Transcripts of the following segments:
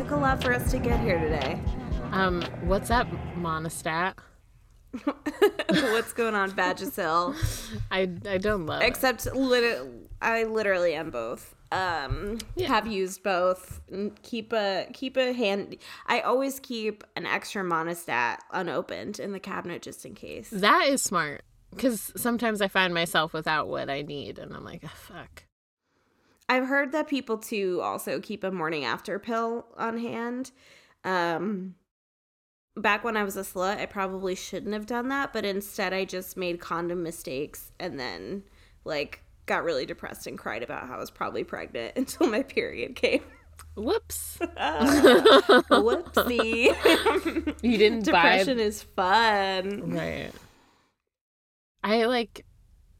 took a lot for us to get here today. Um, what's up, Monistat? What's going on, Vagisil? I I don't love. it. Except, lit- I literally am both. Um, have used both. Keep a keep a hand. I always keep an extra Monistat unopened in the cabinet just in case. That is smart because sometimes I find myself without what I need, and I'm like, oh, fuck. I've heard that people too also keep a morning after pill on hand. Um, back when I was a slut, I probably shouldn't have done that, but instead I just made condom mistakes and then like got really depressed and cried about how I was probably pregnant until my period came. Whoops. Whoopsie. You didn't Depression buy is fun. right. I like.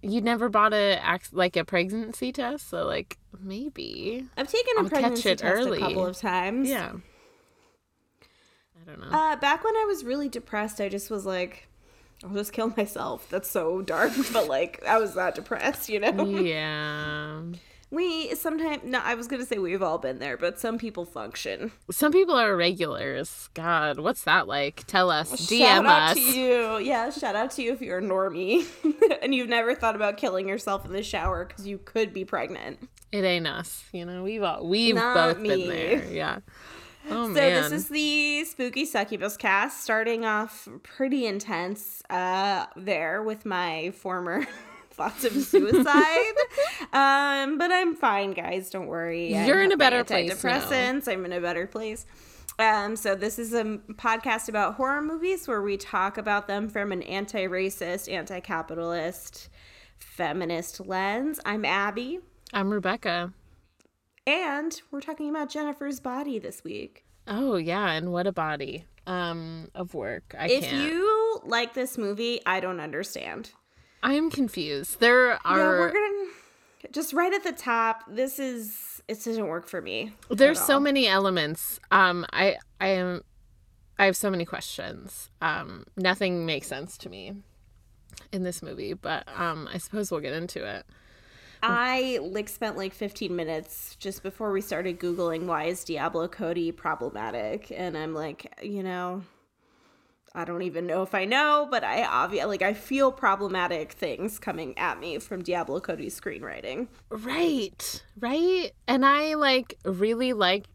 You never bought a like a pregnancy test, so like maybe. I've taken a I'll pregnancy test early. a couple of times. Yeah. I don't know. Uh, back when I was really depressed, I just was like, I'll just kill myself. That's so dark, but like I was that depressed, you know. yeah. We sometimes no, I was gonna say we've all been there, but some people function. Some people are regulars. God, what's that like? Tell us. shout DM out us. to you, yeah. Shout out to you if you're a normie and you've never thought about killing yourself in the shower because you could be pregnant. It ain't us. You know, we've all, we've Not both me. been there. Yeah. Oh man. So man. this is the spooky succubus cast, starting off pretty intense uh, there with my former thoughts of suicide. um, but I'm fine, guys. Don't worry. You're in a better place now. Antidepressants. I'm in a better place. Um, so this is a podcast about horror movies where we talk about them from an anti-racist, anti-capitalist, feminist lens. I'm Abby, I'm Rebecca. and we're talking about Jennifer's body this week. Oh yeah, and what a body. Um, of work. I if can't. you like this movie, I don't understand. I'm confused. There yeah, are we're gonna just right at the top. This is it doesn't work for me. there's so many elements. Um, I I am I have so many questions. Um, nothing makes sense to me in this movie, but um, I suppose we'll get into it. I like spent like 15 minutes just before we started googling why is Diablo Cody problematic, and I'm like, you know. I don't even know if I know, but I obviously like I feel problematic things coming at me from Diablo Cody's screenwriting. Right, right. And I like really liked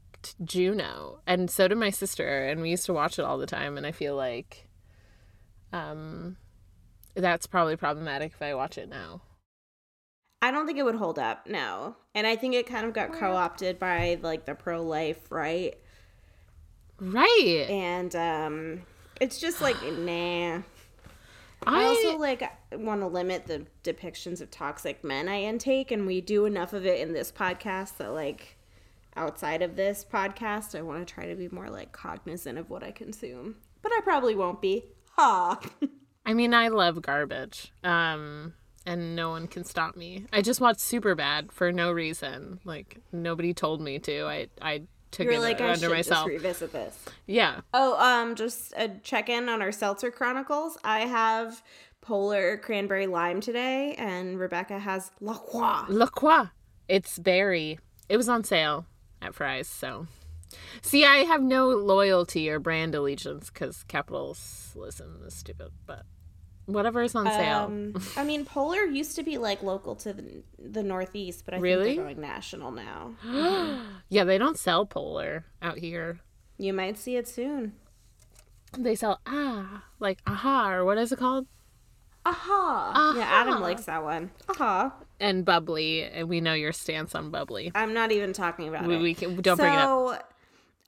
Juno, and so did my sister, and we used to watch it all the time. And I feel like, um, that's probably problematic if I watch it now. I don't think it would hold up, no. And I think it kind of got co-opted by like the pro-life, right? Right. And um it's just like nah. I, I also like want to limit the depictions of toxic men I intake and we do enough of it in this podcast that like outside of this podcast I want to try to be more like cognizant of what I consume. But I probably won't be. Ha. I mean, I love garbage. Um, and no one can stop me. I just watched Superbad for no reason. Like nobody told me to. I I took You're it like I under should myself. just revisit this. yeah. Oh, um, just a check in on our Seltzer Chronicles. I have Polar Cranberry Lime today, and Rebecca has La Croix. La Croix. It's berry. It was on sale at Fry's, so. See, I have no loyalty or brand allegiance because capitalism is stupid, but whatever is on sale. Um, I mean, Polar used to be like local to the, the Northeast, but I Really? think they're going national now. yeah, they don't sell Polar out here. You might see it soon. They sell ah, like aha, or what is it called? Aha! Yeah, Adam likes that one. Aha! And bubbly, and we know your stance on bubbly. I'm not even talking about We, it. we can, don't bring it up.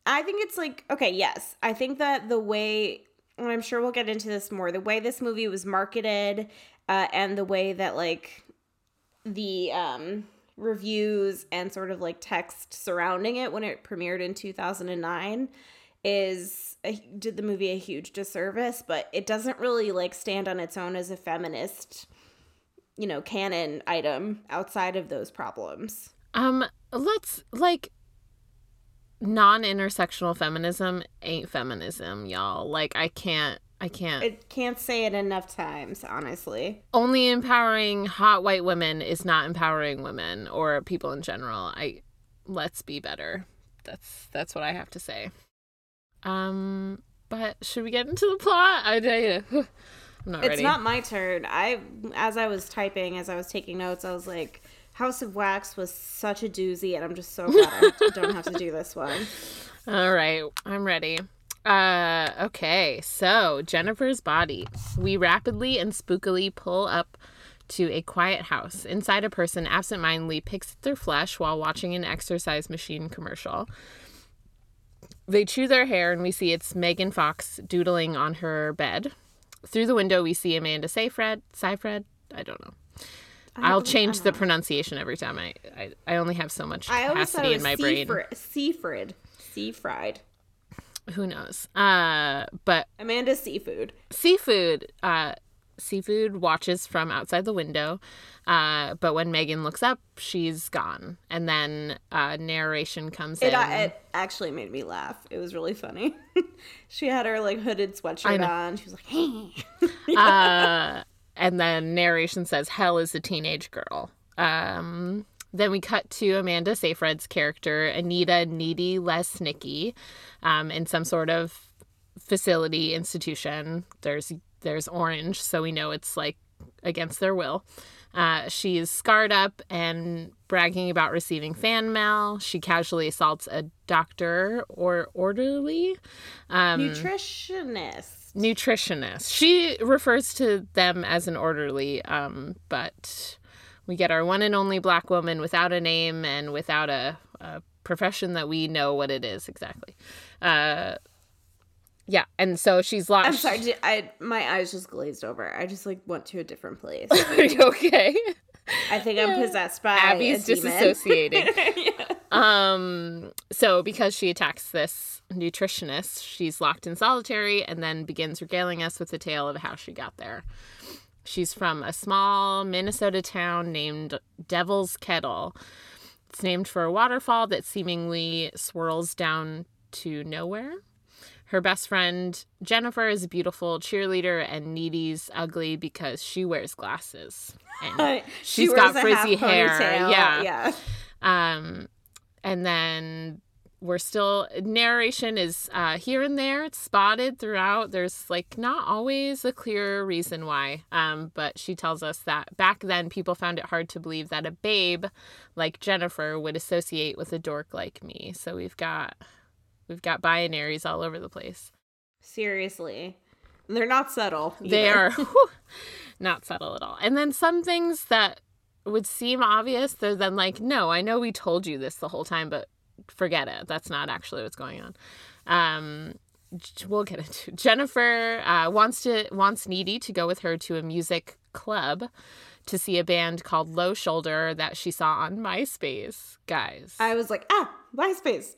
I think it's like okay, yes. I think that the way, and I'm sure we'll get into this more. The way this movie was marketed, uh, and the way that like the um reviews and sort of like text surrounding it when it premiered in 2009 is a, did the movie a huge disservice but it doesn't really like stand on its own as a feminist you know canon item outside of those problems Um, let's like non-intersectional feminism ain't feminism, y'all. Like I can't I can't. I can't say it enough times, honestly. Only empowering hot white women is not empowering women or people in general. I let's be better. That's that's what I have to say. Um, but should we get into the plot? I, I I'm not It's ready. not my turn. I, as I was typing, as I was taking notes, I was like, House of Wax was such a doozy, and I'm just so glad I don't have to do this one. All right, I'm ready. Uh, okay, so Jennifer's body. We rapidly and spookily pull up to a quiet house. Inside, a person absentmindedly picks at their flesh while watching an exercise machine commercial. They chew their hair, and we see it's Megan Fox doodling on her bed. Through the window, we see Amanda Seyfried. Seyfried? I don't know. I'll change the pronunciation every time. I, I I only have so much I always thought capacity it in my brain. Seafried. Seafried. Who knows? Uh, but Amanda Seafood. seafood uh seafood watches from outside the window uh but when megan looks up she's gone and then uh narration comes It, in uh, it actually made me laugh. It was really funny. she had her like hooded sweatshirt on. She was like, "Hey." uh and then narration says hell is a teenage girl um then we cut to Amanda Seyfried's character, Anita Needy Lesnicki, um, in some sort of facility institution. There's there's orange, so we know it's like against their will. Uh, she is scarred up and bragging about receiving fan mail. She casually assaults a doctor or orderly. Um, Nutritionist. Nutritionist. She refers to them as an orderly, um, but we get our one and only black woman without a name and without a, a profession that we know what it is exactly. Uh, yeah, and so she's lost. I'm sorry. did- I my eyes just glazed over. I just like went to a different place. Okay? I think I'm possessed by Abby's a demon. Um, so because she attacks this nutritionist, she's locked in solitary and then begins regaling us with the tale of how she got there. She's from a small Minnesota town named Devil's Kettle. It's named for a waterfall that seemingly swirls down to nowhere. Her best friend Jennifer is a beautiful cheerleader, and Needy's ugly because she wears glasses. And She she's wears got frizzy hair. ponytail. Yeah. yeah. Um, and then we're still narration is uh, here and there. It's spotted throughout. There's like not always a clear reason why. Um, but she tells us that back then people found it hard to believe that a babe like Jennifer would associate with a dork like me. So we've got we've got binaries all over the place. Seriously, they're not subtle. They are not subtle at all. And then some things that would seem obvious, they're then like, no, I know we told you this the whole time, but forget it. That's not actually what's going on. Um, we'll get into Jennifer uh, wants to wants Needy to go with her to a music club to see a band called Low Shoulder that she saw on MySpace. Guys, I was like, ah, MySpace.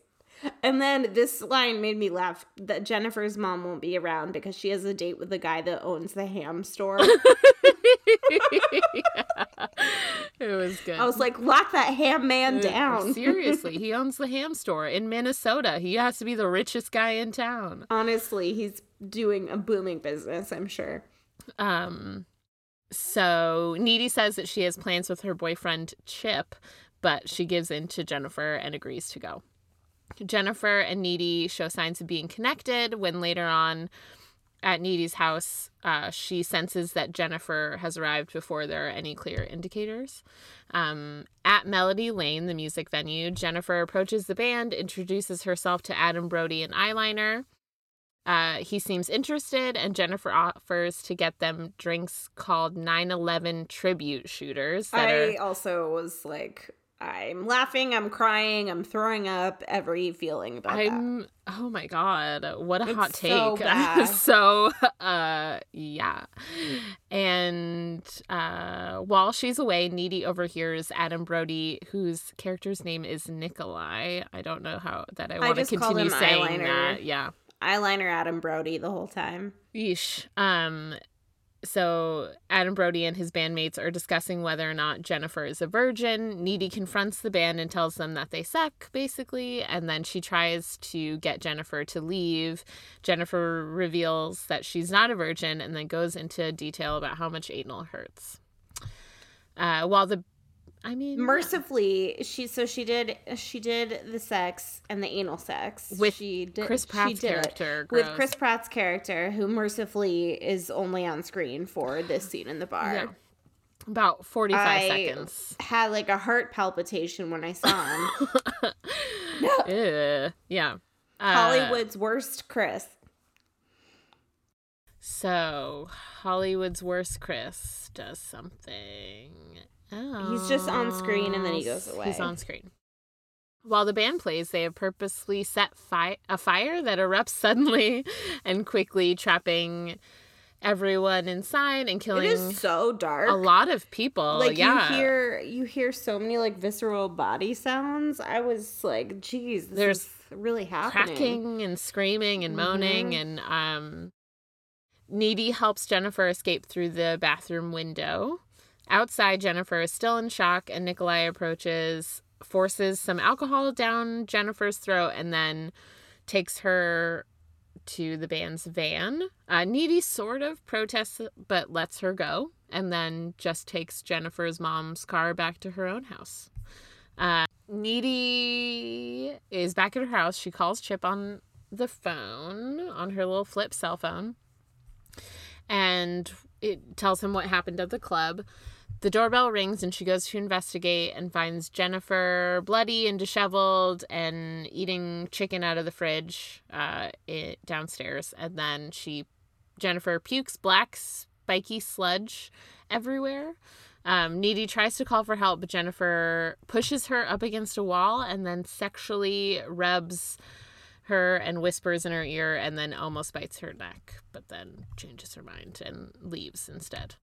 And then this line made me laugh that Jennifer's mom won't be around because she has a date with the guy that owns the ham store. it was good. I was like, lock that ham man down. Seriously, he owns the ham store in Minnesota. He has to be the richest guy in town. Honestly, he's doing a booming business, I'm sure. Um, so Needy says that she has plans with her boyfriend Chip, but she gives in to Jennifer and agrees to go. Jennifer and Needy show signs of being connected when later on at Needy's house, uh, she senses that Jennifer has arrived before there are any clear indicators. Um, at Melody Lane, the music venue, Jennifer approaches the band, introduces herself to Adam Brody and Eyeliner. Uh, he seems interested, and Jennifer offers to get them drinks called 9 11 tribute shooters. That I are, also was like, I'm laughing, I'm crying, I'm throwing up, every feeling about that. I'm oh my god, what a It's hot so take. bad. so uh yeah. And uh while she's away, Needy overhears Adam Brody, whose character's name is Nikolai. I don't know how that I want to continue saying Eyeliner. that. Yeah. Eyeliner Adam Brody the whole time. Yeesh. Um so Adam Brody and his bandmates are discussing whether or not Jennifer is a virgin. Needy confronts the band and tells them that they suck, basically, and then she tries to get Jennifer to leave. Jennifer reveals that she's not a virgin and then goes into detail about how much anal hurts. Uh, while the I mean, mercifully she so she did she did the sex and the anal sex With she did, Chris Pratt's she did it character, with. Chris Pratt's character who mercifully is only on screen for this scene in the bar. Yeah. about 45 seconds. had like a heart palpitation when I saw him. Ew. Yeah. Uh, Hollywood's worst Chris. So, Hollywood's worst Chris does something. He's just on screen and then he goes away. He's on screen. While the band plays, they have purposely set fi- a fire that erupts suddenly and quickly, trapping everyone inside and killing is so dark. a lot of people. like yeah. you hear you hear so many like visceral body sounds. I was like, geez, this There's is really happening. cracking and screaming and moaning Mhm. and um Needy helps Jennifer escape through the bathroom window. Outside Jennifer is still in shock and Nikolai approaches, forces some alcohol down Jennifer's throat and then takes her to the band's van. Uh, Needy sort of protests but lets her go and then just takes Jennifer's mom's car back to her own house. Uh, Needy is back at her house. She calls Chip on the phone, on her little flip cell phone, and it tells him what happened at the club. The doorbell rings and she goes to investigate and finds Jennifer bloody and disheveled and eating chicken out of the fridge uh, it, downstairs. And then she, Jennifer pukes black spiky sludge everywhere. Um, Needy tries to call for help, but Jennifer pushes her up against a wall and then sexually rubs her and whispers in her ear and then almost bites her neck, but then changes her mind and leaves instead.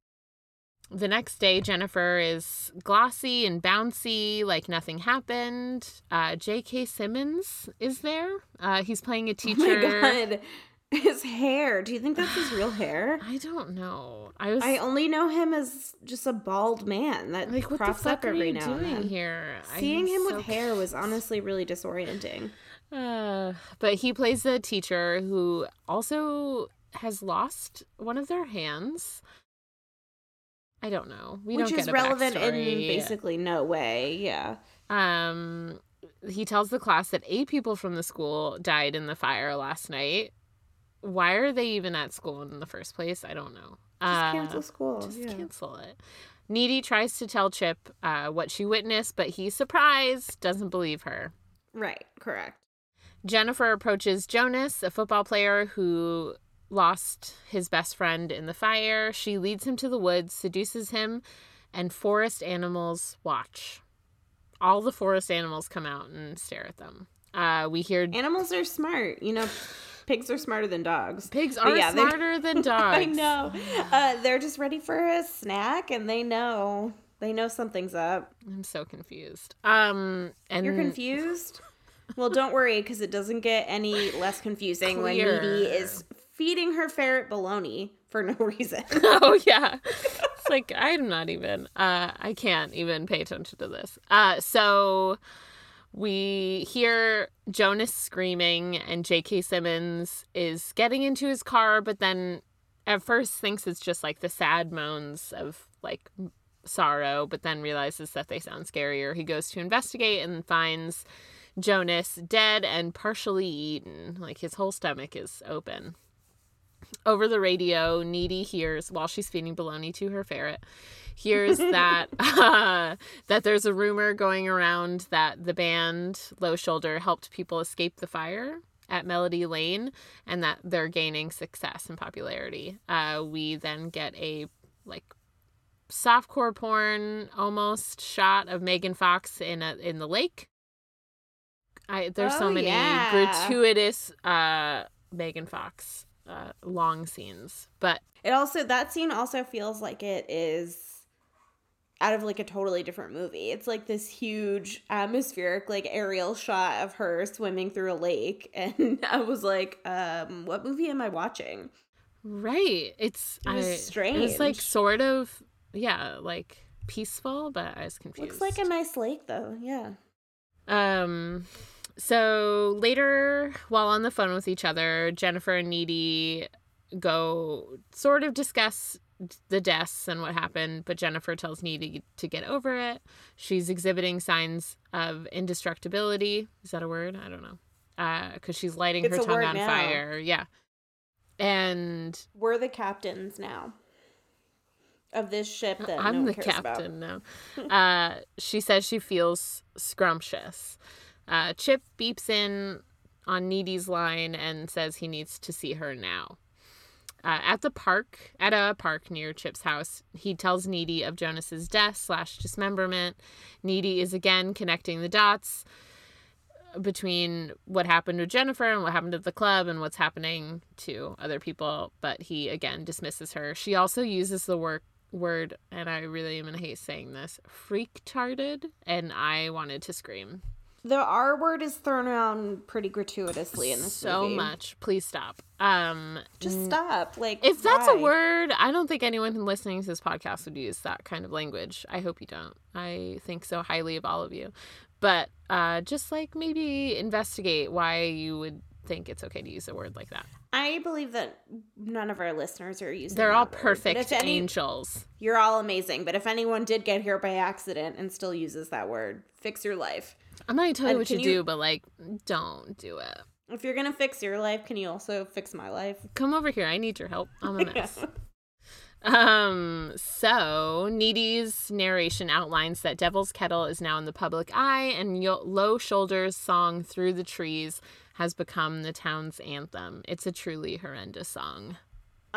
The next day, Jennifer is glossy and bouncy, like nothing happened. Uh, J.K. Simmons is there. Uh, he's playing a teacher. Oh my god. His hair. Do you think that's his real hair? I don't know. I was I only know him as just a bald man that like, crops up are every you now and then. here? Seeing I'm him so with hair was honestly really disorienting. Uh, but he plays the teacher who also has lost one of their hands. I don't know. We which don't is relevant in basically no way. Yeah. Um, he tells the class that eight people from the school died in the fire last night. Why are they even at school in the first place? I don't know. Just Uh, cancel school. Just yeah. cancel it. Needy tries to tell Chip uh, what she witnessed, but he's surprised, doesn't believe her. Right. Correct. Jennifer approaches Jonas, a football player who lost his best friend in the fire. She leads him to the woods, seduces him, and forest animals watch. All the forest animals come out and stare at them. Uh, we hear Animals are smart. You know, pigs are smarter than dogs. pigs are yeah, smarter than dogs. I know. Uh, they're just ready for a snack, and they know they know something's up. I'm so confused. Um, and You're confused? Well, don't worry, because it doesn't get any less confusing when Clear. Needy is feeding her ferret bologna for no reason. oh yeah. It's like i'm not even uh i can't even pay attention to this. Uh so we hear jonas screaming and j.k simmons is getting into his car but then at first thinks it's just like the sad moans of like sorrow but then realizes that they sound scarier. He goes to investigate and finds jonas dead and partially eaten. Like his whole stomach is open over the radio, Needy hears while she's feeding bologna to her ferret, hears that uh, that there's a rumor going around that the band Low Shoulder helped people escape the fire at Melody Lane, and that they're gaining success and popularity. Uh, we then get a like softcore porn almost shot of Megan Fox in a in the lake. I there's so Oh, many yeah. gratuitous uh Megan Fox uh long scenes. But It also that scene also feels like it is out of like a totally different movie. It's like this huge atmospheric like aerial shot of her swimming through a lake and I was like, um what movie am I watching? right, it's It was I, strange. It's like sort of yeah, like peaceful, but I was confused. Looks like a nice lake though. Yeah. Um so later while on the phone with each other, Jennifer and Needy go sort of discuss the deaths and what happened, but Jennifer tells Needy to get over it. She's exhibiting signs of indestructibility. Is that a word? I don't know. Because uh, she's lighting It's her tongue on now. fire. Yeah. And We're the captains now of this ship that I'm no the cares about. captain now. uh, she says she feels scrumptious. Uh, Chip beeps in on Needy's line and says he needs to see her now. Uh, at the park, at a park near Chip's house, he tells Needy of Jonas's death slash dismemberment. Needy is again connecting the dots between what happened to Jennifer and what happened at the club and what's happening to other people, but he again dismisses her. She also uses the word word, and I really am gonna hate saying this, freak-tarded, and I wanted to scream The R word is thrown around pretty gratuitously in this so movie. much. Please stop. Um, Just stop. Like if that's a word, I don't think anyone listening to this podcast would use that kind of language. I hope you don't. I think so highly of all of you. But uh, just like maybe investigate why you would think it's okay to use a word like that. I believe that none of our listeners are using. They're that all word. Perfect any- angels. You're all amazing. But if anyone did get here by accident and still uses that word, fix your life. I'm not gonna tell you And what you, can do, but like, don't do it. If you're gonna fix your life, can you also fix my life? Come over here. I need your help. I'm a mess. Um, so Needy's narration outlines that Devil's Kettle is now in the public eye, and Yo- Low Shoulders' song Through the Trees has become the town's anthem. It's a truly horrendous song.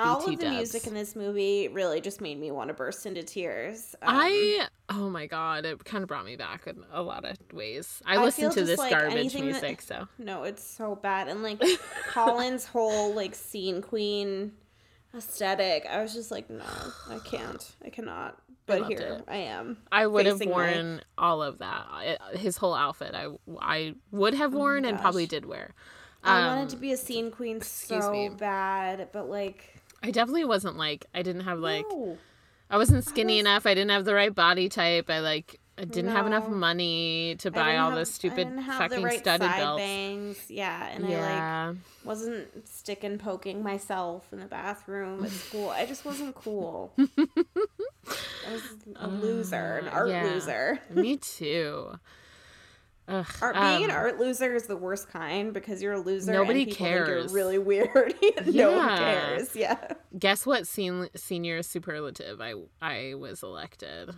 All BT of the dubs. music in this movie really just made me want to burst into tears. Um, I, oh my god, it kind of brought me back in a lot of ways. I, I listen to this like garbage anything that- music, so. No, it's so bad. And like Colin's whole like scene queen aesthetic, I was just like, no, I can't. I cannot. But loved here it. I am. I would have my- worn all of that. His whole outfit, I, I would have worn and probably Oh did wear. I Um, wanted to be a scene queen so me. bad, but like I definitely wasn't like I didn't have like no. I wasn't skinny was- enough. I didn't have the right body type. I like I didn't have enough money to buy all have- this stupid fucking right studded belts. bangs. Yeah, and I like wasn't sticking poking myself in the bathroom at school. I just wasn't cool. I was a loser, an art yeah. loser. Me too. Ugh, Art, being an um, art loser is the worst kind because you're a loser. Nobody and people think cares. you're really weird. no one cares. Yeah. Guess what? Sen- senior superlative. I I was elected.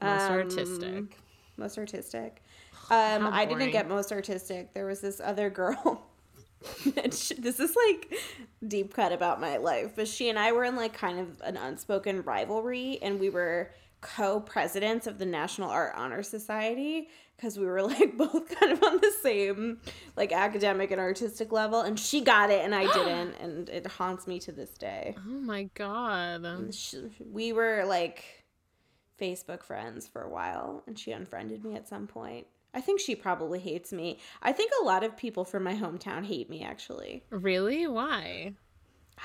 Most Um, artistic. Most artistic. Um, I didn't get most artistic. There was this other girl. she, this is like deep cut about my life, but she and I were in like kind of an unspoken rivalry, and we were co-presidents of the National Art Honor Society because we were like both kind of on the same like academic and artistic level, and she got it and I didn't, and it haunts me to this day. Oh my god. Sh we were like Facebook friends for a while, and she unfriended me at some point. I think she probably hates me. I think a lot of people from my hometown hate me, actually. Really? Why?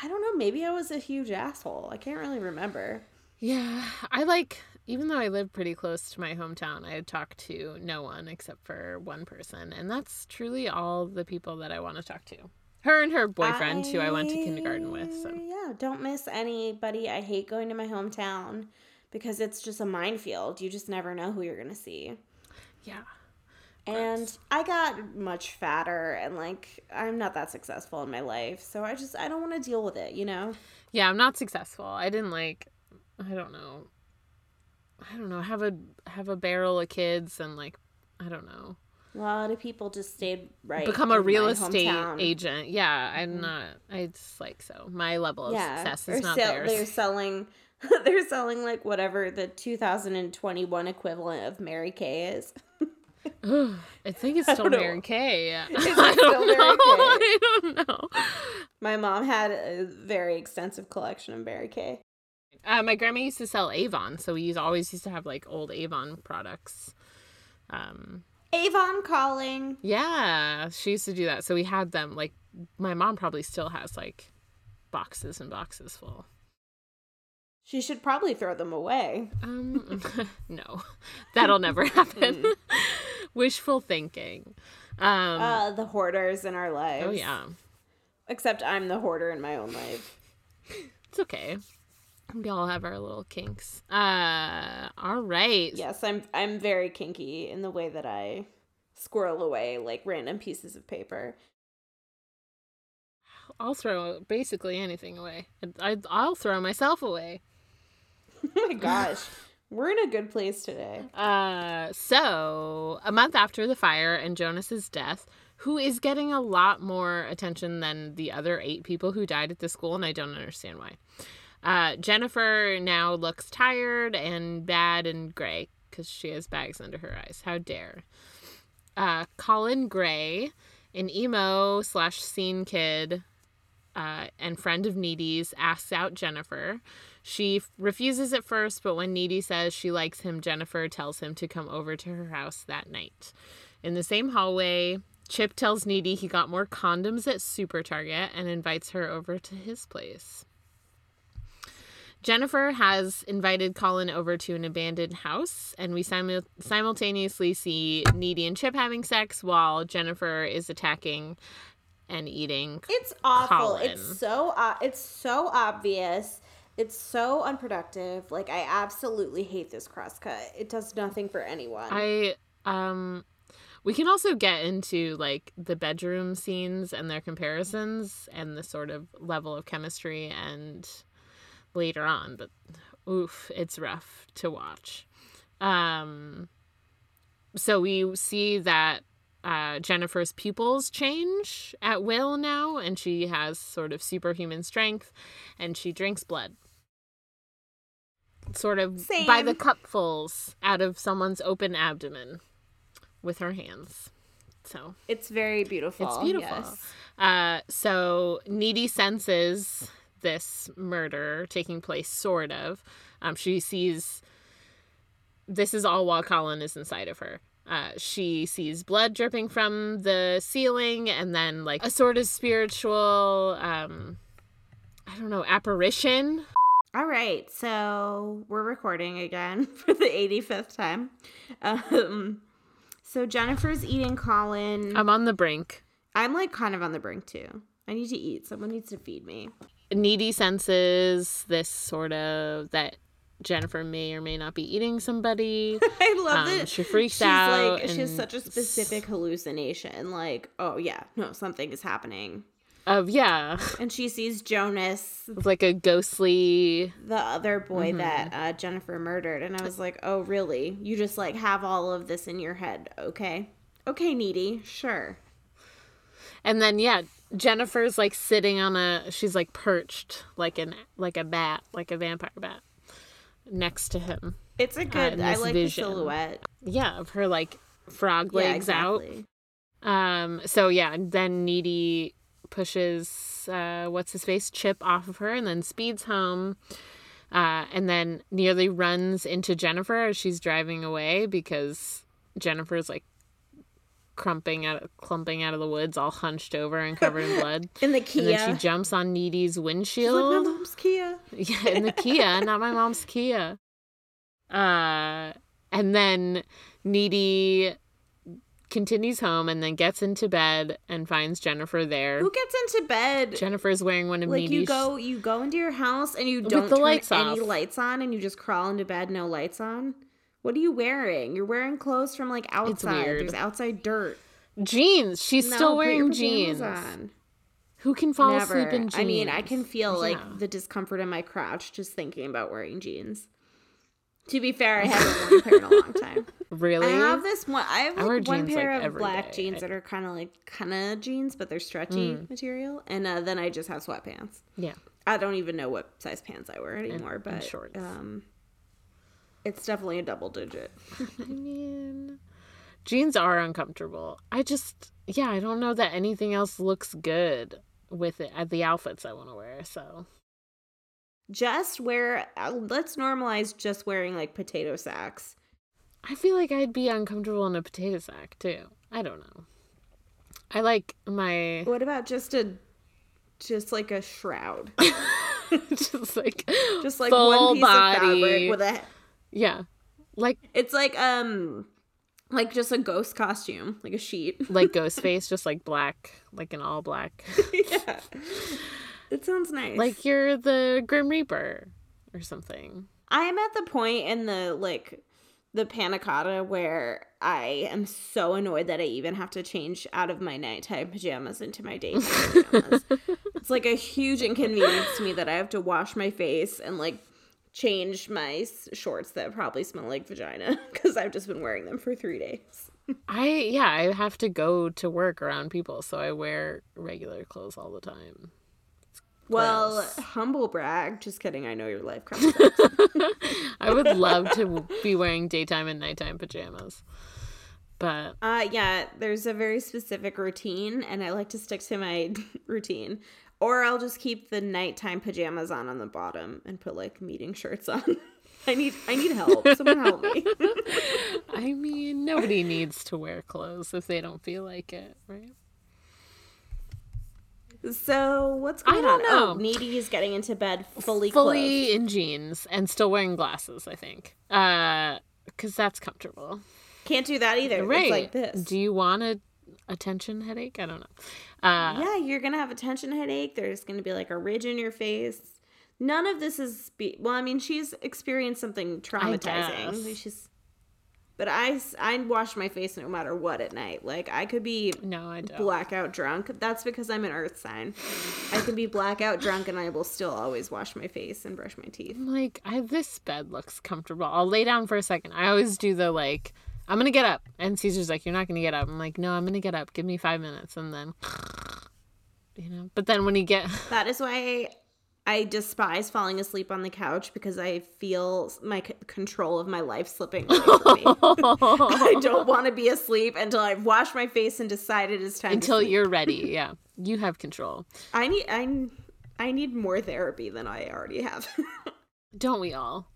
I don't know. Maybe I was a huge asshole. I can't really remember. Yeah, I like even though I live pretty close to my hometown, I had talked to no one except for one person, and that's truly all the people that I want to talk to. Her and her boyfriend, who I went to kindergarten with. So Yeah, don't miss anybody. I hate going to my hometown because it's just a minefield. You just never know who you're going to see. yeah, And I got much fatter and like I'm not that successful in my life. So I just I don't want to deal with it, you know? yeah, I'm not successful. I didn't like, I don't know, I don't know, have a have a barrel of kids and like, I don't know, A lot of people just stayed right. become a real estate hometown. agent. Yeah, I'm mm-hmm. not. I just like so. My level of Yeah, success or is not sell- theirs. they're selling they're selling like whatever the 2021 equivalent of Mary Kay is. I think it's still. Mary Kay. it I don't know. Kay? I don't know. My mom had a very extensive collection of Mary Kay. Uh, my grandma used to sell Avon, so we used, always used to have like old Avon products. Um, Avon calling. yeah, she used to do that. So we had them. Like my mom probably still has like boxes and boxes full. She should probably throw them away. Um, no, that'll never happen. Wishful thinking. Um, Uh, the hoarders in our lives. oh yeah, Except I'm the hoarder in my own life. it's okay. We all have our little kinks. Uh, all right. Yes, I'm I'm very kinky in the way that I squirrel away like random pieces of paper. I'll throw basically anything away. I, I'll throw myself away. oh my gosh. We're in a good place today. Uh, so a month after the fire and Jonas's death, who is getting a lot more attention than the other eight people who died at the school, and I don't understand why. Uh, Jennifer now looks tired and bad and gray because she has bags under her eyes. How dare? Uh, Colin Gray, an emo slash scene kid uh, and friend of Needy's, asks out Jennifer. She refuses at first, but when Needy says she likes him, Jennifer tells him to come over to her house that night. In the same hallway, Chip tells Needy he got more condoms at Super Target and invites her over to his place. Jennifer has invited Colin over to an abandoned house, and we simu- simultaneously see Needy and Chip having sex while Jennifer is attacking and eating. It's awful. Colin. It's so uh, it's so obvious. It's so unproductive. Like I absolutely hate this crosscut. It does nothing for anyone. I um we can also get into like the bedroom scenes and their comparisons and the sort of level of chemistry and later on, but oof, it's rough to watch. Um so we see that uh, Jennifer's pupils change at will now, and she has sort of superhuman strength, and she drinks blood. Sort of by the cupfuls out of someone's open abdomen with her hands. So it's very beautiful. it's beautiful. yes. Uh, so Needy senses this murder taking place, sort of. Um, she sees. This is all while Colin is inside of her. Uh, she sees blood dripping from the ceiling, and then like a sort of spiritual, um, I don't know, apparition. All right, so we're recording again for the 85th time. Um, so Jennifer's eating Colin. I'm on the brink. I'm like kind of on the brink too. I need to eat. Someone needs to feed me. Needy senses this sort of that Jennifer may or may not be eating somebody. I love Um, that she freaks she's out Like, she has such a specific hallucination. Like, oh yeah, no, something is happening. Of yeah, And she sees Jonas, It's like a ghostly the other boy Mm-hmm. that uh, Jennifer murdered, and I was like, oh really? You just like have all of this in your head? Okay, okay, needy, sure. And then yeah, Jennifer's like sitting on a she's like perched like an like a bat, like a vampire bat next to him. It's a good. in I like vision. the silhouette. Yeah, of her like frog Yeah, legs out. Um so yeah, then Needy pushes uh what's his face Chip off of her and then speeds home. Uh and then nearly runs into Jennifer as she's driving away because Jennifer's like crumping out clumping out of the woods all hunched over and covered in blood. In the Kia. And then she jumps on Needy's She's like, windshield. my mom's Kia. Yeah, in the Kia, not my mom's Kia. Uh, and then Needy continues home and then gets into bed and finds Jennifer there. Who gets into bed? Jennifer's wearing one of like you go, you go into your house and you don't the turn lights any off. lights on, and you just crawl into bed, no lights on. What are you wearing? You're wearing clothes from like outside. There's outside dirt. jeans. She's No, still wearing jeans. on. Who can fall Never. asleep in jeans? I mean, I can feel like Yeah. the discomfort in my crotch just thinking about wearing jeans. To be fair, I haven't worn a pair in a long time. really. I have this one. I have I one pair like, of black day. jeans that are kind of like kind of jeans, but they're stretchy Mm. material, and uh, then I just have sweatpants. yeah. I don't even know what size pants I wear anymore, and but shorts. um, it's definitely a double digit. I mean, jeans are uncomfortable. I just, yeah, I don't know that anything else looks good with it at the outfits I want to wear. So just wear. Uh, let's normalize just wearing like potato sacks. I feel like I'd be uncomfortable in a potato sack too. I don't know. I like my What about just a, just like a shroud, just like just like full one piece body. of fabric with a. yeah, like It's like um, like just a ghost costume, like a sheet. like ghost face, just like black, like an all black. yeah, it sounds nice. like you're the Grim Reaper or something. I'm at the point in the like the panna cotta where I am so annoyed that I even have to change out of my nighttime pajamas into my daytime pajamas. it's like a huge inconvenience to me that I have to wash my face and like change my shorts that probably smell like vagina because I've just been wearing them for three days. I yeah, I have to go to work around people, so I wear regular clothes all the time. Well, humble brag. Just kidding. I know your life. I would love to be wearing daytime and nighttime pajamas. But Uh, yeah, there's a very specific routine, and I like to stick to my routine. Or I'll just keep the nighttime pajamas on on the bottom and put like meeting shirts on. I need I need help. Someone help me. I mean, nobody needs to wear clothes if they don't feel like it, right? so what's I going don't on? know. Oh, Needy is getting into bed fully, Fully clothed. in jeans and still wearing glasses, I think. Uh cuz that's comfortable. Can't do that either. Right. It's like this. Do you want a attention headache? I don't know. Uh yeah, you're gonna have a tension headache. There's gonna be like a ridge in your face. None of this is be- well. I mean, she's experienced something traumatizing. She's, but I I wash my face no matter what at night. Like I could be no, I don't. blackout drunk. That's because I'm an Earth sign. I can be blackout drunk and I will still always wash my face and brush my teeth. I'm like, I, this bed looks comfortable. I'll lay down for a second. I always do the like, I'm gonna get up, and Caesar's like, you're not gonna get up. I'm like, no, I'm gonna get up. Give me five minutes, and then, you know. But then when you get, That is why I despise falling asleep on the couch because I feel my c- control of my life slipping away from me. I don't want to be asleep until I've washed my face and decided it's time. until you're ready, yeah, you have control. I need I I need more therapy than I already have. Don't we all?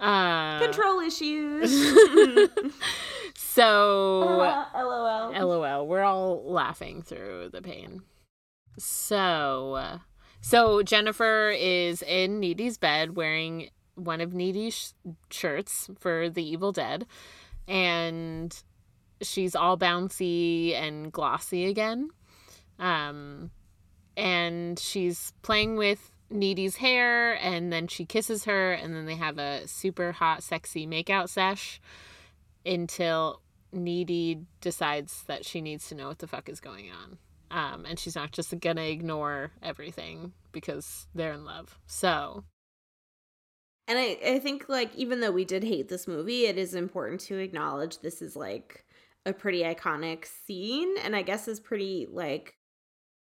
Uh, Control issues. so LOL. LOL. We're all laughing through the pain. So, so Jennifer is in Needy's bed wearing one of Needy's sh- shirts for the Evil Dead, and she's all bouncy and glossy again. Um, and she's playing with Needy's hair, and then she kisses her, and then they have a super hot, sexy makeout sesh until Needy decides that she needs to know what the fuck is going on. Um, and she's not just gonna ignore everything because they're in love. So, And I, I think like even though we did hate this movie, it is important to acknowledge this is like a pretty iconic scene and I guess is pretty like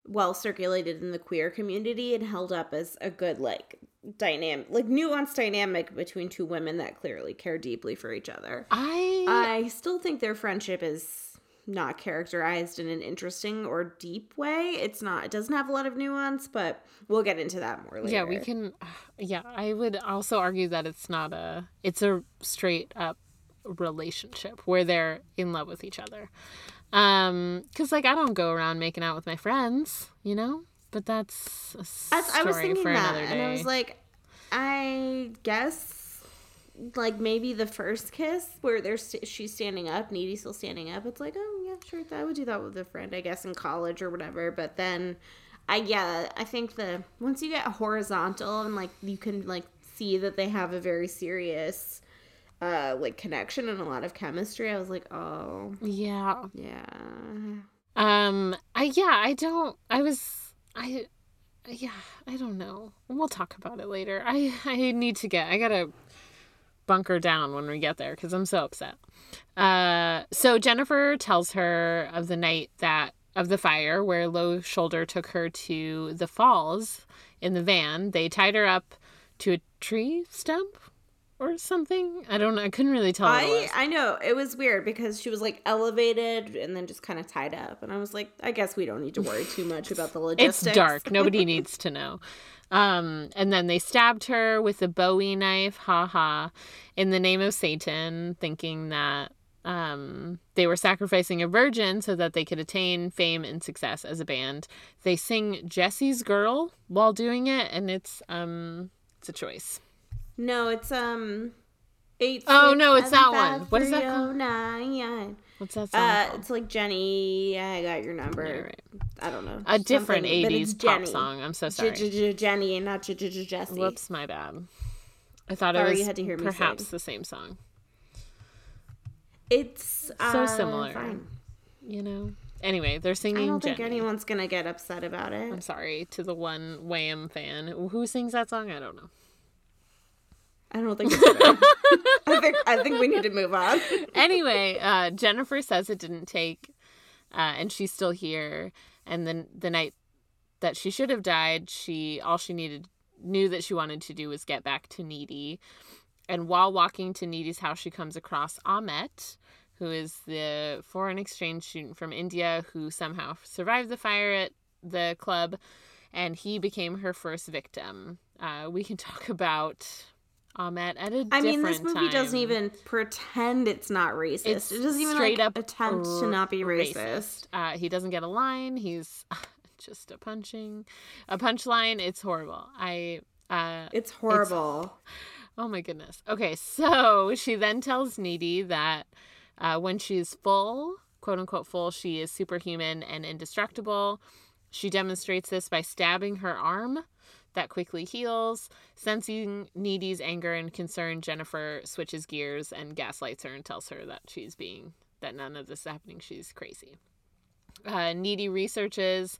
well circulated in the queer community and held up as a good like dynamic like nuanced dynamic between two women that clearly care deeply for each other. I I still think their friendship is not characterized in an interesting or deep way. It's not. It doesn't have a lot of nuance, but we'll get into that more later. yeah, we can. Yeah, I would also argue that it's not a. It's a straight up relationship where they're in love with each other. Um, because like I don't go around making out with my friends, you know. But that's a I, was thinking that, and I was like, I guess, like maybe the first kiss where there's st- she's standing up, Needy still standing up. It's like, oh yeah, sure, I would do that with a friend, I guess, in college or whatever. But then, I yeah, I think the once you get horizontal and like you can like see that they have a very serious. Uh, like connection and a lot of chemistry. I was like, oh, yeah. yeah. Um, I yeah, I don't. I was I. Yeah, I don't know. We'll talk about it later. I I need to get. I gotta bunker down when we get there because I'm so upset. Uh, so Jennifer tells her of the night that of the fire where Low Shoulder took her to the falls in the van. They tied her up to a tree stump or something. I don't know. I couldn't really tell. I. I know it was weird because she was like elevated and then just kind of tied up, and I was like, I guess we don't need to worry too much about the logistics. It's dark. Nobody needs to know. Um, and then they stabbed her with a Bowie knife, haha, in the name of Satan, thinking that um, they were sacrificing a virgin so that they could attain fame and success as a band. They sing Jesse's Girl while doing it, and it's um, it's a choice. No, it's um. Eight, Oh, no, it's that one. What is that three, called? oh, nine. What's that song Uh, called? it's like Jenny. I got your number. Yeah, right. I don't know. A different something, but it's 80s pop song. I'm so sorry. Jenny and not Jesse. Whoops, my bad. I thought it you was had to hear me perhaps the same song. It's So uh, similar. fine. You know. Anyway, they're singing. I don't think anyone's gonna get upset about it. I'm sorry to the one Wham fan who sings that song. I don't know. I don't think. I think I think we need to move on. anyway, uh, Jennifer says it didn't take, uh, and she's still here. And then the night that she should have died, she all she needed knew that she wanted to do was get back to Needy. And while walking to Needy's house, she comes across Ahmet, who is the foreign exchange student from India who somehow survived the fire at the club, and he became her first victim. Uh, we can talk about Ahmet at a I mean, this movie doesn't even pretend it's not racist. It's it doesn't even straight like, up attempt to not be r- racist. Uh, he doesn't get a line. He's just a punching, a punchline. It's horrible. I. Uh, It's horrible. oh my goodness. Okay, so she then tells Needy that uh, when she's full, quote unquote full, she is superhuman and indestructible. She demonstrates this by stabbing her arm that quickly heals. Sensing Needy's anger and concern, Jennifer switches gears and gaslights her and tells her that she's being, that none of this is happening. She's crazy. Uh, Needy researches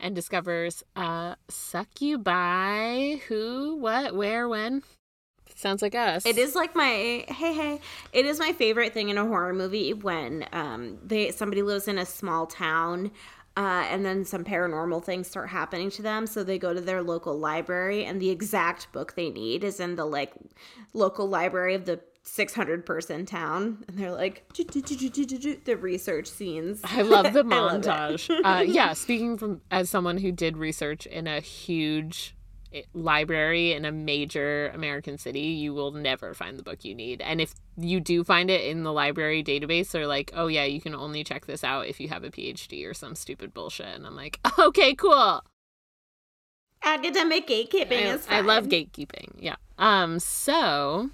and discovers uh, succubi. Who, what, where, when? Sounds like us. It is like my hey hey. It is my favorite thing in a horror movie when um they somebody lives in a small town. Uh, and then some paranormal things start happening to them. So they go to their local library and the exact book they need is in the like local library of the 600 person town. And they're like the research scenes. I love the love montage. uh, yeah, speaking from as someone who did research in a huge library in a major American city, you will never find the book you need. And if you do find it in the library database, they're like, "Oh yeah, you can only check this out if you have a PhD or some stupid bullshit." And I'm like, "Okay, cool." academic gatekeeping I, is I love gatekeeping. Yeah. Um. So,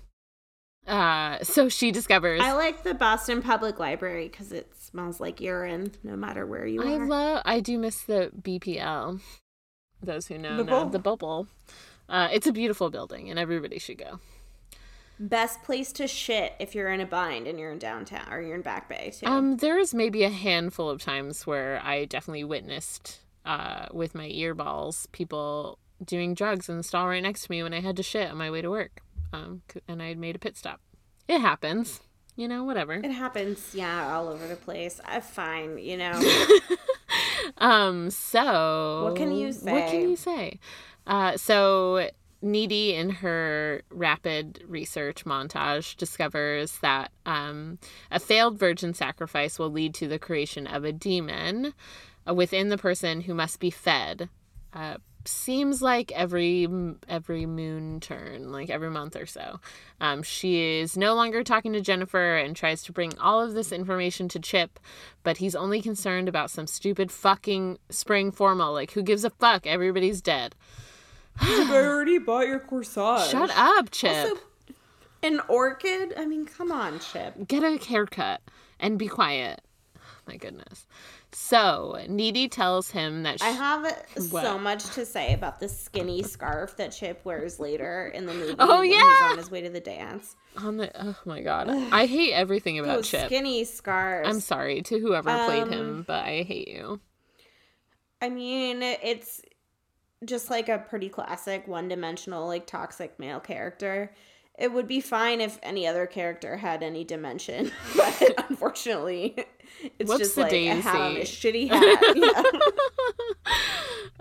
uh, so she discovers. I like the Boston Public Library because it smells like urine no matter where you I are. I love. I do miss the BPL. Those who know know Bubble. the bubble. Uh, it's a beautiful building, and everybody should go. Best place to shit if you're in a bind and you're in downtown or you're in Back Bay too. Um, there's maybe a handful of times where I definitely witnessed, uh, with my earballs, people doing drugs in the stall right next to me when I had to shit on my way to work. Um, and I had made a pit stop. It happens, you know, whatever. it happens, yeah, all over the place. I am fine, you know. Um, so What can you say? What can you say? Uh, so Needy in her rapid research montage discovers that um, a failed virgin sacrifice will lead to the creation of a demon uh, within the person who must be fed. Uh, seems like every every moon turn, like every month or so. Um, she is no longer talking to Jennifer and tries to bring all of this information to Chip, but he's only concerned about some stupid fucking spring formal. Like, who gives a fuck? Everybody's dead. I already bought your corsage. Shut up, Chip. Also, an orchid? I mean, come on, Chip. Get a haircut and be quiet. My goodness. So, Needy tells him that she, I have so much to say about the skinny scarf that Chip wears later in the movie. Oh, when yeah! he's on his way to the dance. on the oh my god. I hate everything about Those Chip. skinny scarves. I'm sorry to whoever played Um, him, but I hate you. I mean, it's just like a pretty classic one dimensional, like toxic male character. It would be fine if any other character had any dimension, but unfortunately, it's Whoops just the like a hat a shitty hat. Yeah.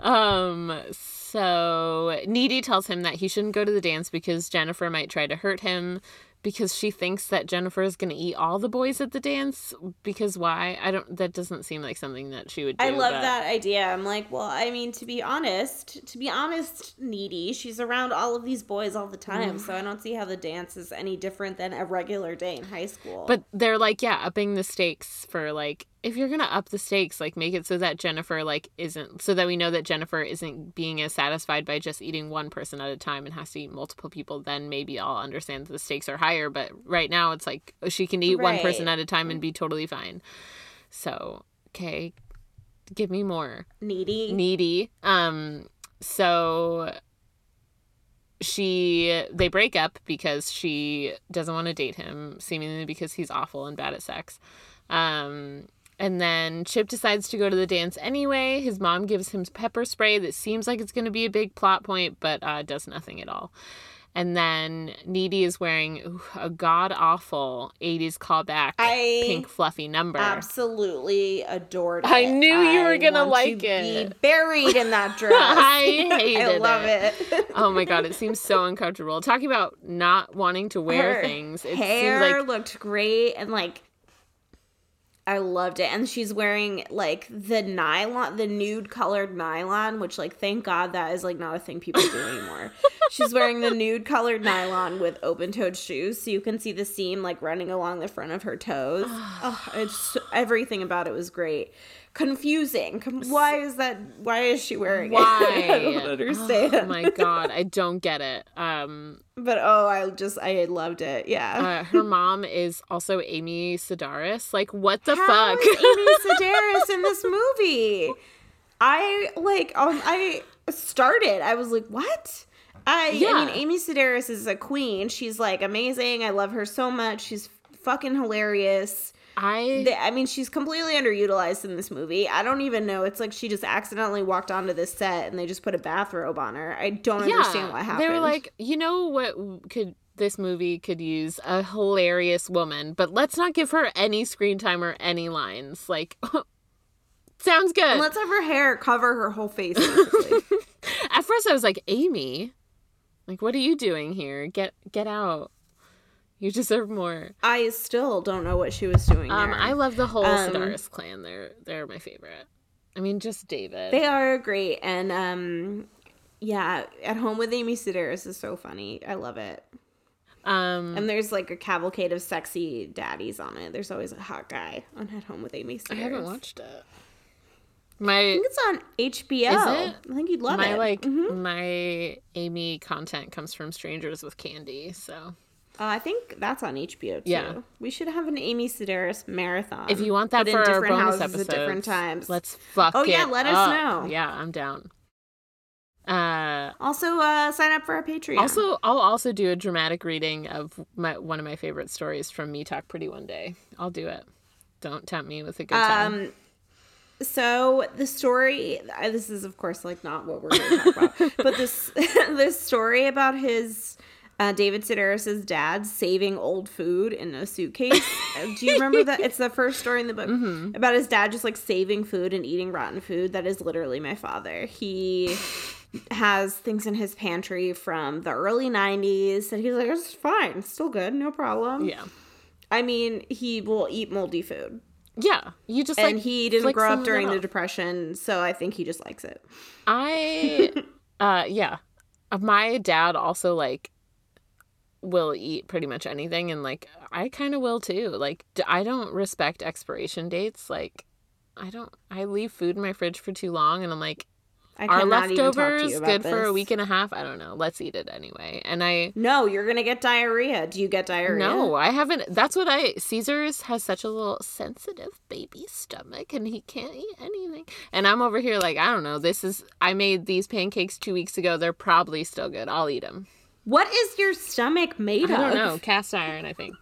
um so Needy tells him that he shouldn't go to the dance because Jennifer might try to hurt him because she thinks that Jennifer is going to eat all the boys at the dance because why? I don't that doesn't seem like something that she would do. I love but- that idea. I'm like, well, I mean, to be honest, to be honest, needy, she's around all of these boys all the time, mm. so I don't see how the dance is any different than a regular day in high school. But they're like, yeah, upping the stakes for like if you're gonna up the stakes, like make it so that Jennifer like isn't so that we know that Jennifer isn't being as satisfied by just eating one person at a time and has to eat multiple people, then maybe I'll understand that the stakes are higher. But right now it's like she can eat one person at a time and be totally fine. So, okay, give me more needy. needy. Um, so she they break up because she doesn't want to date him, seemingly because he's awful and bad at sex. Um, and then Chip decides to go to the dance anyway. His mom gives him pepper spray that seems like it's going to be a big plot point, but uh, does nothing at all. And then Needy is wearing ooh, a god awful 80s callback I pink fluffy number. absolutely adored it. I knew you were gonna like it. Be buried in that dress. I hated it. I love it. it. oh my god, it seems so uncomfortable. Talking about not wanting to wear Her things. It hair like looked great and like I loved it. And she's wearing like the nylon, the nude colored nylon, which like thank God that is like not a thing people do anymore. she's wearing the nude colored nylon with open toed shoes, so you can see the seam like running along the front of her toes. oh, it's everything about it was great. Confusing. Why is that? Why is she wearing why? it? I don't understand. Oh my god, I don't get it. Um But oh, I just I loved it. Yeah. uh, her mom is also Amy Sedaris. Like what the How fuck? Amy Sedaris in this movie? I like um I started. I was like, what? I Yeah. I mean, Amy Sedaris is a queen. She's like amazing. I love her so much. She's fucking hilarious. I The- I mean, she's completely underutilized in this movie. I don't even know. It's like she just accidentally walked onto this set and they just put a bathrobe on her. I don't understand what happened. They were like, you know what could this movie could use a hilarious woman, but let's not give her any screen time or any lines. Like sounds good. And let's have her hair cover her whole face. At first I was like, Amy, like what are you doing here? Get get out. You deserve more. I still don't know what she was doing. Um, there. I love the whole Um, Sedaris clan. They're they're my favorite. I mean, just David. They are great, and um, yeah, at home with Amy Sedaris is so funny. I love it. um, And there's like a cavalcade of sexy daddies on it. There's always a hot guy on At Home with Amy Sedaris. I haven't watched it. My I think it's on HBO. Is it? I think you'd love my it. like Mhm. my Amy content comes from Strangers with Candy, so Uh, I think that's on HBO too. Yeah. we should have an Amy Sedaris marathon. if you want that for in our different bonus houses episodes, at different times. let's fuck. It. Oh, yeah, let us up. know. Yeah, I'm down. Uh, also uh, sign up for our Patreon. also, I'll also do a dramatic reading of my one of my favorite stories from Me Talk Pretty One Day. I'll do it. Don't tempt me with a good time. Um, so the story. uh, This is, of course, like not what we're going to talk about, but this this story about his uh, David Sedaris's dad saving old food in a suitcase. Uh, Do you remember that? It's the first story in the book Mm-hmm. about his dad just like saving food and eating rotten food. That is literally my father. He has things in his pantry from the early 90s that he's like it's fine it's still good no problem yeah, i mean he will eat moldy food yeah. You just and like he didn't grow up during the depression so i think he just likes it I uh yeah. My dad also like will eat pretty much anything and like I kind of will too. Like I don't respect expiration dates. Like I don't I leave food in my fridge for too long and I'm like I are cannot even talk to leftovers good for a week and a half? I don't know. Let's eat it anyway. And I No, you're gonna get diarrhea. Do you get diarrhea? no, I haven't. That's what I. Caesar's has such a little sensitive baby stomach, and he can't eat anything. And I'm over here like, I don't know. This is. I made these pancakes two weeks ago. They're probably still good. I'll eat them. What is your stomach made I of? I don't know. Cast iron, I think.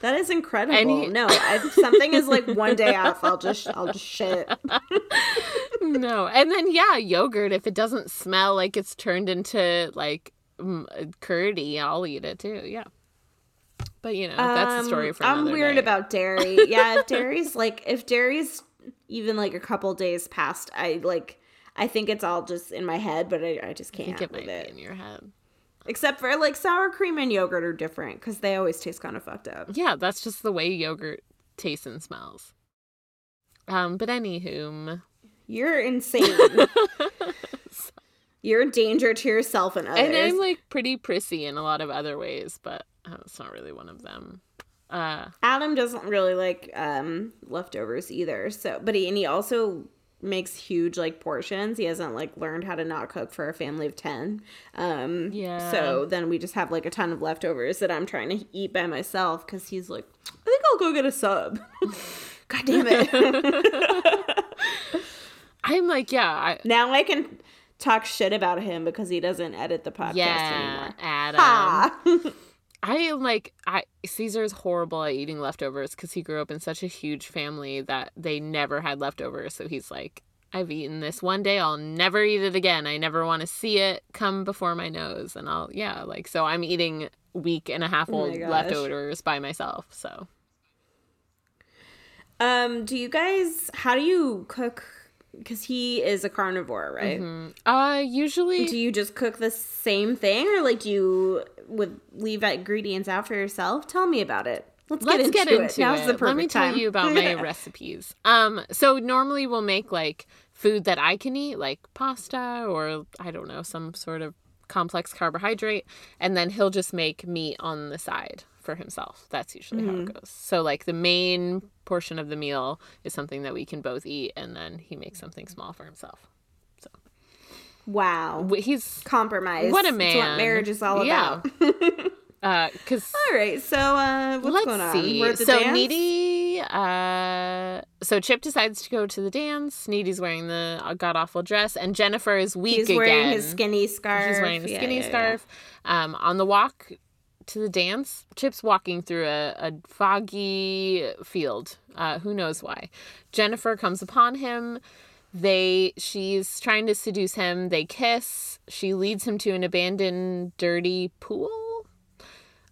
That is incredible. He- no, if something is like one day off, I'll just I'll just shit. no. And then yeah, yogurt. If it doesn't smell like it's turned into like curdy, I'll eat it too. Yeah. But you know, that's the story Um, for I'm weird day. about dairy. Yeah, if dairy's like if dairy's even like a couple days past, I like I think it's all just in my head, but I, I just can't think it with might it. be in your head. Except for like sour cream and yogurt are different because they always taste kind of fucked up. Yeah, that's just the way yogurt tastes and smells. Um, but anywho, You're insane. You're a danger to yourself and others. and I'm like pretty prissy in a lot of other ways, but uh, it's not really one of them. Uh, Adam doesn't really like um leftovers either. So, but he and he also makes huge like portions. He hasn't like learned how to not cook for a family of 10. Um Yeah. So then we just have like a ton of leftovers that I'm trying to eat by myself cuz he's like, "I think I'll go get a sub." God damn it. I'm like, yeah, I, now I can talk shit about him because he doesn't edit the podcast yeah, anymore. Adam. I am like I Caesar's horrible at eating leftovers because he grew up in such a huge family that they never had leftovers. So he's like, I've eaten this one day, I'll never eat it again. I never want to see it come before my nose, and I'll yeah, like so I'm eating week and a half Oh old gosh. leftovers by myself. So um, do you guys? How do you cook? Because he is a carnivore, right? uh usually Do you just cook the same thing, or like do you would leave ingredients out for yourself? Tell me about it. Let's, Let's get into, it. it. Now's the perfect Let me tell you about my recipes. Um, so normally we'll make like food that I can eat, like pasta or I don't know, some sort of complex carbohydrate, and then he'll just make meat on the side for himself. That's usually how Mm-hmm. it goes. So like the main portion of the meal is something that we can both eat, and then he makes something small for himself. So Wow, He's compromise. what a It's man. what marriage is all Yeah. about. because All right, so uh, what's Let's going on? see. We're at the so dance? Needy, uh, so Chip decides to go to the dance. Needy's wearing the god awful dress, and Jennifer is weak He's wearing again. his skinny scarf. He's wearing the Yeah, skinny yeah, yeah. scarf. Um, on the walk to the dance, Chip's walking through a, a foggy field. Uh, who knows why? Jennifer comes upon him. They she's trying to seduce him. They kiss. She leads him to an abandoned, dirty pool.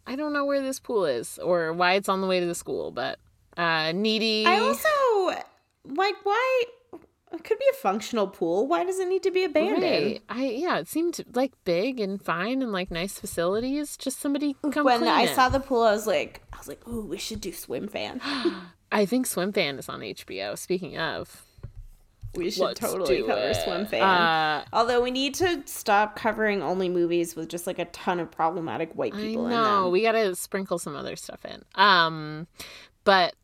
I don't know where this pool is or why it's on the way to the school, but uh, needy. I also like why it could be a functional pool. Why does it need to be abandoned? Right. I yeah, it seemed like big and fine and like nice facilities. Just somebody come When clean I it. saw the pool, I was like, I was like, oh, we should do swim fan. I think Swim Fan is on HBO. Speaking of, We should Let's totally cover it. swim fan. Uh, Although we need to stop covering only movies with just like a ton of problematic white I people in know them. we gotta sprinkle some other stuff in. Um, but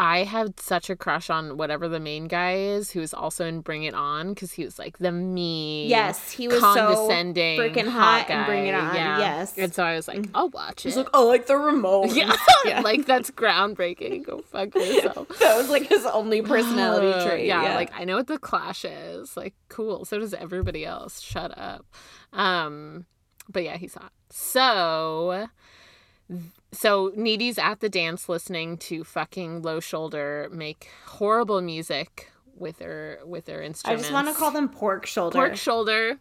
I had such a crush on whatever the main guy is, who was also in Bring It On, because he was like the mean, Yes, he was so condescending, freaking hot and Bring It. On, Yeah. yes. and so I was like, I'll watch it. He's like, oh, like the remote. yeah, Yeah. like that's groundbreaking. Go fuck yourself. that was like his only personality Uh, trait. Yeah, Yeah, like I know what the clash is. Like, cool. So does everybody else. Shut up. Um, but yeah, he's hot. So, so Needy's at the dance listening to fucking Low Shoulder make horrible music with her with her instruments. I just want to call them pork shoulder. pork shoulder.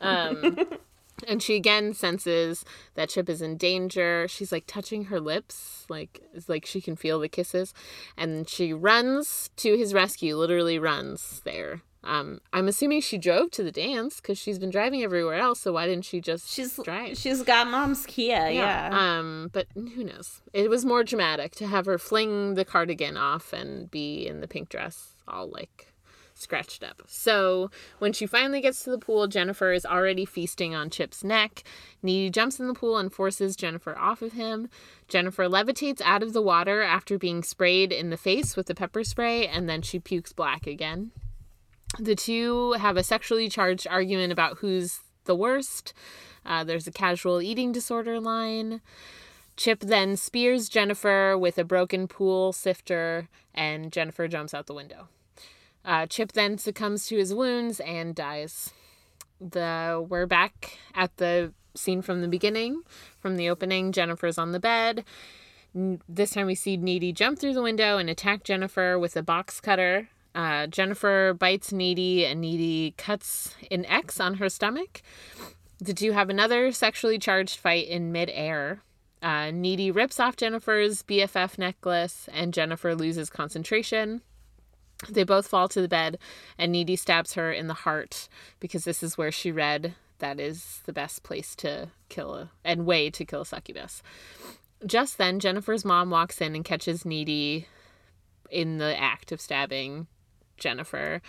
Um, and she again senses that Chip is in danger. She's like touching her lips, like it's like she can feel the kisses, and she runs to his rescue. Literally runs there. Um, I'm assuming she drove to the dance because she's been driving everywhere else. So why didn't she just She's drive? she's got mom's Kia. Yeah. Um, but who knows? It was more dramatic to have her fling the cardigan off and be in the pink dress, all like scratched up. So when she finally gets to the pool, Jennifer is already feasting on Chip's neck. Needy jumps in the pool and forces Jennifer off of him. Jennifer levitates out of the water after being sprayed in the face with the pepper spray, and then she pukes black again. The two have a sexually charged argument about who's the worst. Uh, there's a casual eating disorder line. Chip then spears Jennifer with a broken pool sifter, and Jennifer jumps out the window. Uh, Chip then succumbs to his wounds and dies. The we're back at the scene from the beginning, from the opening. Jennifer's on the bed. This time we see Needy jump through the window and attack Jennifer with a box cutter. Uh, Jennifer bites Needy, and Needy cuts an X on her stomach. The two have another sexually charged fight in midair. Uh, Needy rips off Jennifer's BFF necklace, and Jennifer loses concentration. They both fall to the bed, and Needy stabs her in the heart because this is where she read that is the best place to kill a, and way to kill a succubus. Just then, Jennifer's mom walks in and catches Needy in the act of stabbing Jennifer.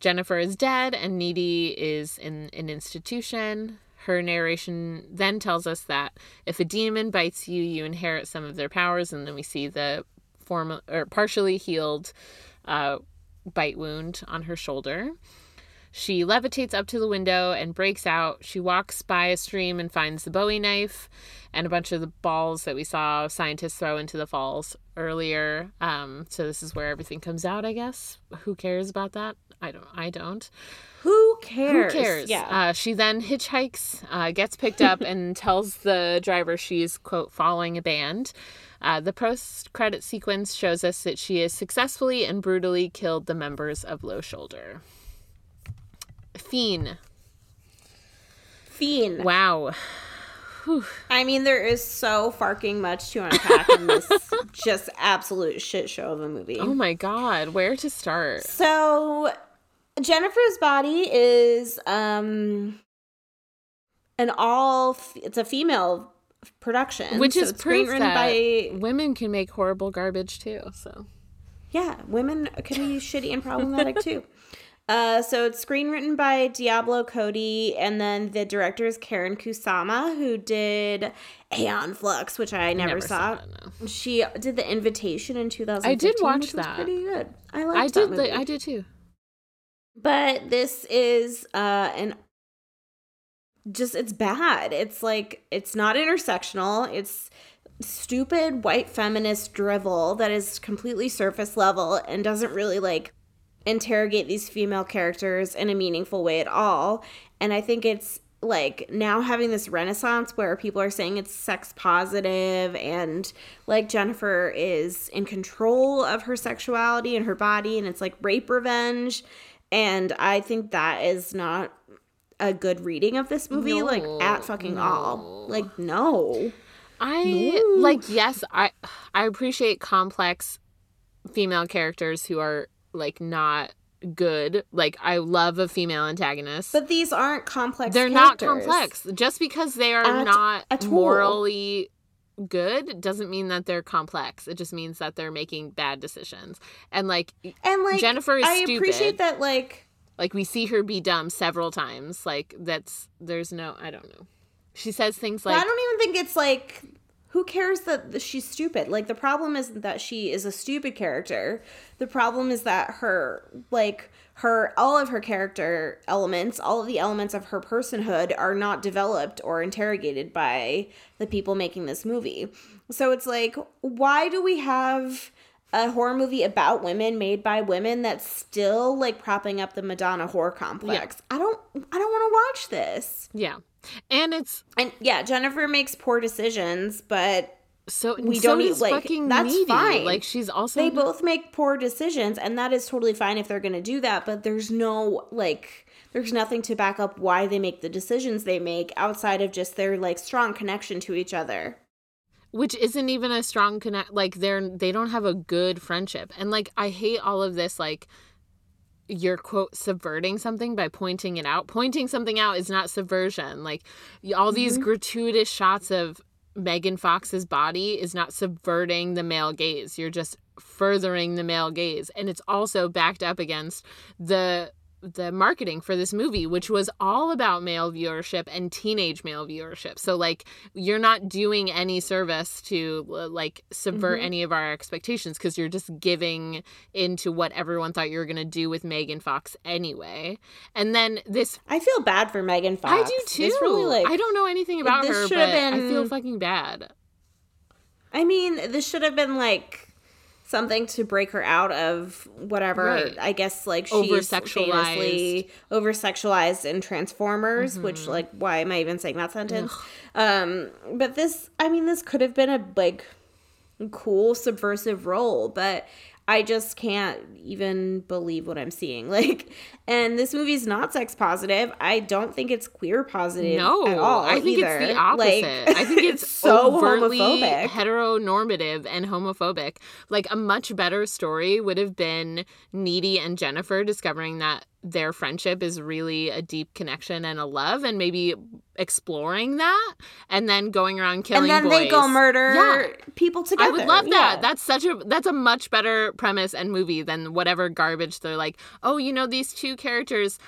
Jennifer is dead, and Needy is in an institution. Her narration then tells us that if a demon bites you, you inherit some of their powers, and then we see the form or partially healed uh, bite wound on her shoulder. She levitates up to the window and breaks out. She walks by a stream and finds the Bowie knife and a bunch of the balls that we saw scientists throw into the falls earlier. Um, so this is where everything comes out, I guess. Who cares about that? I don't. I don't. Who cares? Who cares? Yeah. Uh, she then hitchhikes, uh, gets picked up, and tells the driver she's, quote, following a band. Uh, the post credit sequence shows us that she has successfully and brutally killed the members of Low Shoulder. Fiend. Fiend. Wow. I mean, there is so fucking much to unpack in this just absolute shit show of a movie. Oh my god, where to start? So Jennifer's body is um an all f- it's a female production, Which so is proof that by women can make horrible garbage too. So yeah, women can be shitty and problematic too. Uh, so it's screenwritten by Diablo Cody, and then the director is Karyn Kusama, who did Aeon Flux, which I never, never saw. it, no. She did the Invitation in 2015. I did watch that. pretty good. I liked I that did. movie. Li- I did too. but this is uh an just it's bad it's like it's not intersectional it's stupid white feminist drivel that is completely surface level and doesn't really like interrogate these female characters in a meaningful way at all and i think it's like now having this renaissance where people are saying it's sex positive and like Jennifer is in control of her sexuality and her body and it's like rape revenge and I think that is not a good reading of this movie like at fucking all. Like no. I No. like yes, I I appreciate complex female characters who are like not good. Like I love a female antagonist. But these aren't complex They're not complex. Just because they are At- not at morally good doesn't mean that they're complex. It just means that they're making bad decisions. And like And like Jennifer is I stupid. appreciate that like like we see her be dumb several times. Like that's there's no I don't know. She says things like I don't even think it's like who cares that she's stupid? Like the problem isn't that she is a stupid character. The problem is that her like her all of her character elements, all of the elements of her personhood are not developed or interrogated by the people making this movie. So it's like why do we have a horror movie about women made by women that's still like propping up the Madonna whore complex? I don't I don't want to watch this. yeah. And it's And yeah, Jennifer makes poor decisions, but so We so don't need- like, fucking that's needy. fine. Like she's also they both make poor decisions, and that is totally fine if they're going to do that. But there's no like, there's nothing to back up why they make the decisions they make outside of just their like strong connection to each other. Which isn't even a strong connect like they're they don't have a good friendship. And like i hate all of this like you're quote subverting something by pointing it out. Pointing something out is not subversion. Like all these mm-hmm. gratuitous shots of megan fox's body is not subverting the male gaze. You're just furthering the male gaze. And it's also backed up against the the marketing for this movie which was all about male viewership and teenage male viewership so like you're not doing any service to like subvert Mhm. any of our expectations because you're just giving into what everyone thought you were going to do with Megan Fox anyway. And then this I feel bad for Megan Fox. I do too. Really like I don't know anything about her, but have I feel fucking bad. I mean, this should have been like something to break her out of whatever. Right. I guess like she's Over-sexualized. famously over sexualized in Transformers, which like why am I even saying that sentence? Um, but this, I mean, this could have been a like cool subversive role, but I just can't even believe what I'm seeing. Like, and this movie's not sex positive. I don't think it's queer positive No, at all. I think either. it's the opposite. Like, I think it's, so overtly homophobic. heteronormative and homophobic. Like a much better story would have been Needy and Jennifer discovering that their friendship is really a deep connection and a love, and maybe exploring that, and then going around killing. and then they go murder Yeah. people together. I would love that. Yeah. That's such a that's a much better premise and movie than whatever garbage they're like. Oh, you know these two characters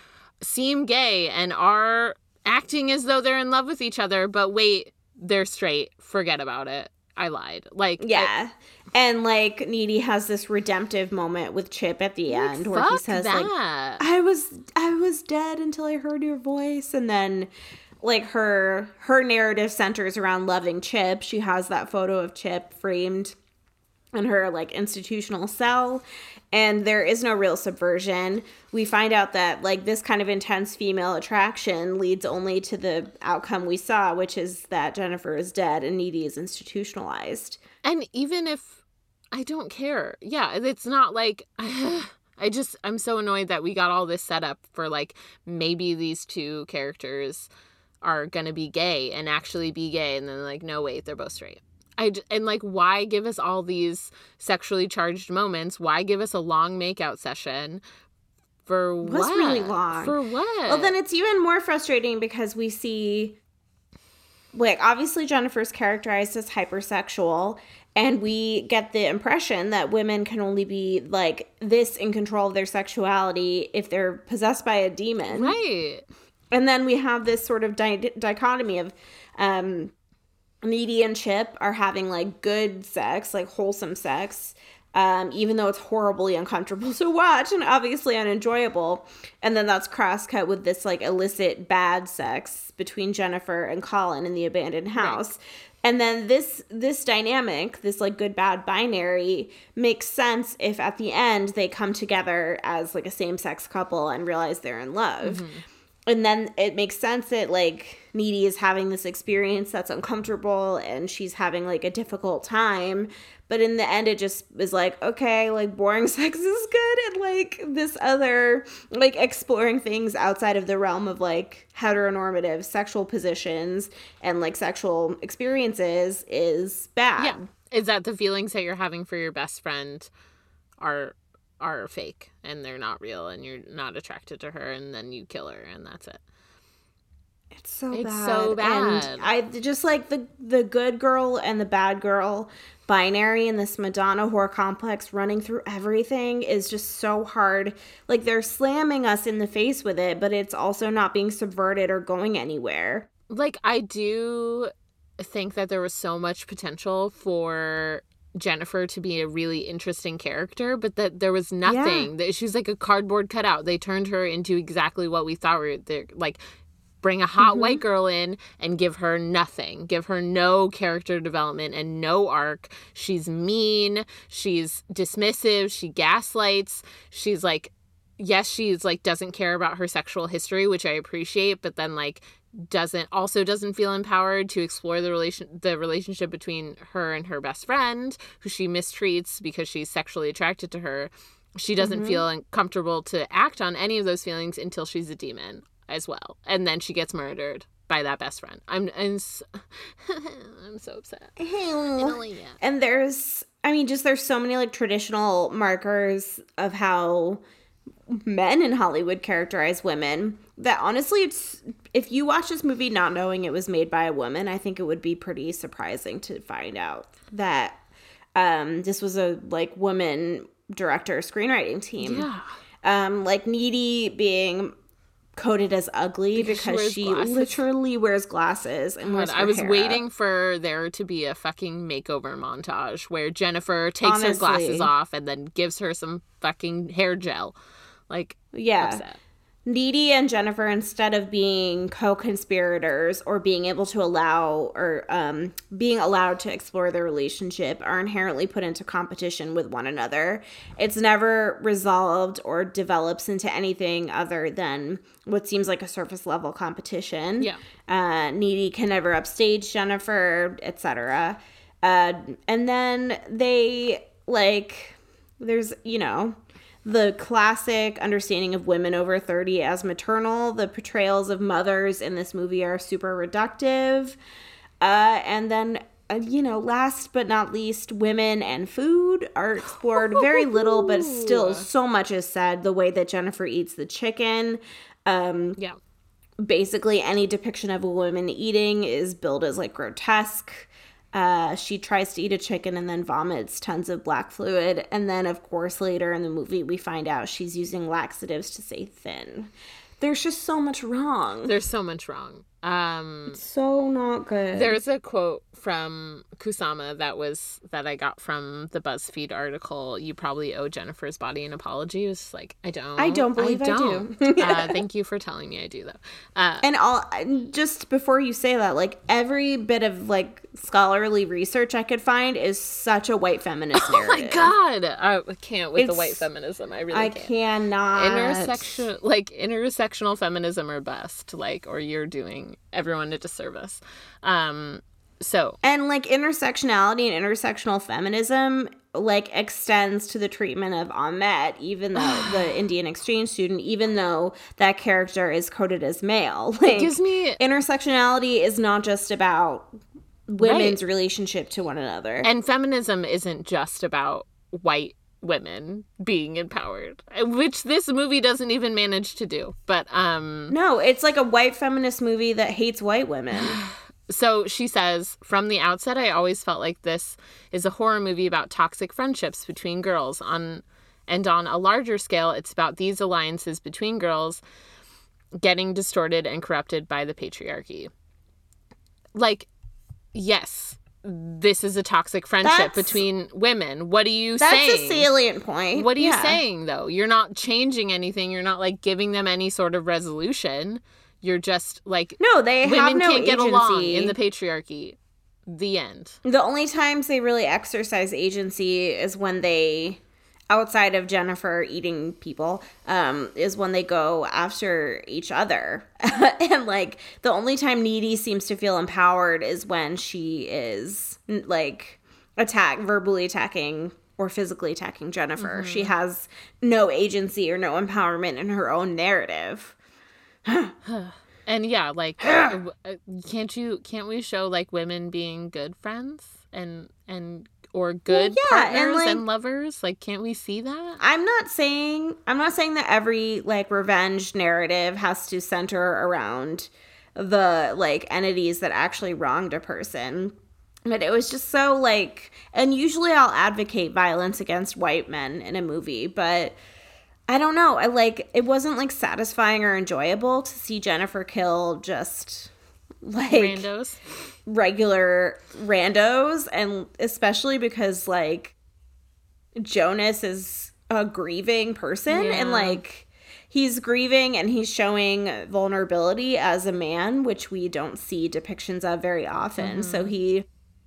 seem gay and are acting as though they're in love with each other, but wait, they're straight. Forget about it. I lied. Like yeah. and like Needy has this redemptive moment with Chip at the like, end where he says like. I was I was dead until I heard your voice and then like her her narrative centers around loving Chip. She has that photo of Chip framed in her like institutional cell and there is no real subversion we find out that like this kind of intense female attraction leads only to the outcome we saw which is that jennifer is dead and needy is institutionalized And even if I don't care, yeah, it's not like I just I'm so annoyed that we got all this set up for like maybe these two characters are gonna be gay and actually be gay, and then like no wait they're both straight. I and like why give us all these sexually charged moments? Why give us a long makeout session? For was what? really long. For what? Well, then it's even more frustrating because we see, like, obviously Jennifer's characterized as hypersexual, and we get the impression that women can only be like this in control of their sexuality if they're possessed by a demon. right. And then we have this sort of di- dichotomy of um, Needy and Chip are having like good sex, like wholesome sex, um, even though it's horribly uncomfortable to watch and obviously unenjoyable. And then that's crosscut with this like illicit bad sex between Jennifer and Colin in the abandoned house. And then this this dynamic, this like good bad binary makes sense if at the end they come together as like a same-sex couple and realize they're in love and then it makes sense that like needy is having this experience that's uncomfortable and she's having like a difficult time but in the end it just is like okay like boring sex is good and like this other like exploring things outside of the realm of like heteronormative sexual positions and like sexual experiences is bad Yeah. Is that the feelings that you're having for your best friend are are fake and they're not real and you're not attracted to her and then you kill her and that's it. It's so bad. It's bad. so bad. And I just like the the good girl and the bad girl binary and this Madonna whore complex running through everything is just so hard. Like they're slamming us in the face with it, but it's also not being subverted or going anywhere. Like I do think that there was so much potential for Jennifer to be a really interesting character, but that there was nothing. That she was like a cardboard cutout. They turned her into exactly what we thought we were they're like bring a hot Mm-hmm. white girl in and give her nothing. Give her no character development and no arc. She's mean, she's dismissive, she gaslights. She's like yes, she's like doesn't care about her sexual history, which I appreciate, but then like doesn't also doesn't feel empowered to explore the relation the relationship between her and her best friend who she mistreats because she's sexually attracted to her. She doesn't mm-hmm. feel comfortable to act on any of those feelings until she's a demon as well. And then she gets murdered by that best friend. I'm i'm, s- I'm so upset. I don't like that. And there's, I mean, just there's so many like traditional markers of how men in Hollywood characterize women that honestly, it's if you watch this movie not knowing it was made by a woman, I think it would be pretty surprising to find out that um, this was a like woman director screenwriting team. yeah Um, like Needy being coded as ugly Because she wears she, literally wears glasses and wears I was waiting up. for there to be a fucking makeover montage where Jennifer takes her glasses off and then gives her some fucking hair gel. Like, Yeah. upset. Needy and Jennifer, instead of being co-conspirators or being able to allow or um, being allowed to explore their relationship, are inherently put into competition with one another. It's never resolved or develops into anything other than what seems like a surface level competition. Yeah. Uh, Needy can never upstage Jennifer, etc. Uh, and then they like there's you know the classic understanding of women over 30 as maternal the portrayals of mothers in this movie are super reductive uh, and then uh, you know last but not least women and food are explored very little but still so much is said the way that jennifer eats the chicken um, Yeah. basically any depiction of a woman eating is billed as like grotesque. Uh, she tries to eat a chicken and then vomits tons of black fluid. And then, of course, later in the movie, we find out she's using laxatives to stay thin. There's just so much wrong. There's so much wrong. Um, so not good. There's a quote from Kusama that was that I got from the BuzzFeed article. You probably owe Jennifer's body an apology. It was like I don't. I don't believe I, don't. do. uh, thank you for telling me I do though. Uh, and all just before you say that, like every bit of like scholarly research I could find is such a white feminist oh narrative. my god, I can't with It's- the white feminism. I really I can't. cannot. Intersection like intersectional feminism are best. Like or you're doing everyone a disservice. Um. So And like intersectionality and intersectional feminism like extends to the treatment of Ahmet, even though the Indian exchange student, even though that character is coded as male. Like it gives me intersectionality is not just about women's relationship to one another. And feminism isn't just about white women being empowered, which this movie doesn't even manage to do. But um no, it's like a white feminist movie that hates white women. so she says, from the outset I always felt like this is a horror movie about toxic friendships between girls on and on a larger scale it's about these alliances between girls getting distorted and corrupted by the patriarchy. Like yes, this is a toxic friendship That's- between women. What are you That's saying? That's a salient point. What are you saying though? You're not changing anything. You're not like giving them any sort of resolution. You're just like No, they have women no can't get along in the patriarchy. The end. The only times they really exercise agency is when they, outside of Jennifer eating people, um, is when they go after each other. and like the only time Needy seems to feel empowered is when she is like attack verbally attacking or physically attacking Jennifer. She has no agency or no empowerment in her own narrative. And yeah, like uh, can't you can't we show like women being good friends and and or good yeah, and, partners like- and lovers? Like can't we see that? I'm not saying I'm not saying that every like revenge narrative has to center around the like entities that actually wronged a person. But it was just so like and usually I'll advocate violence against white men in a movie, but I don't know. I like it wasn't like satisfying or enjoyable to see Jennifer kill just like Randos. regular randos and especially because like Jonas is a grieving person Yeah. and like he's grieving and he's showing vulnerability as a man which we don't see depictions of very often so Mm-hmm. he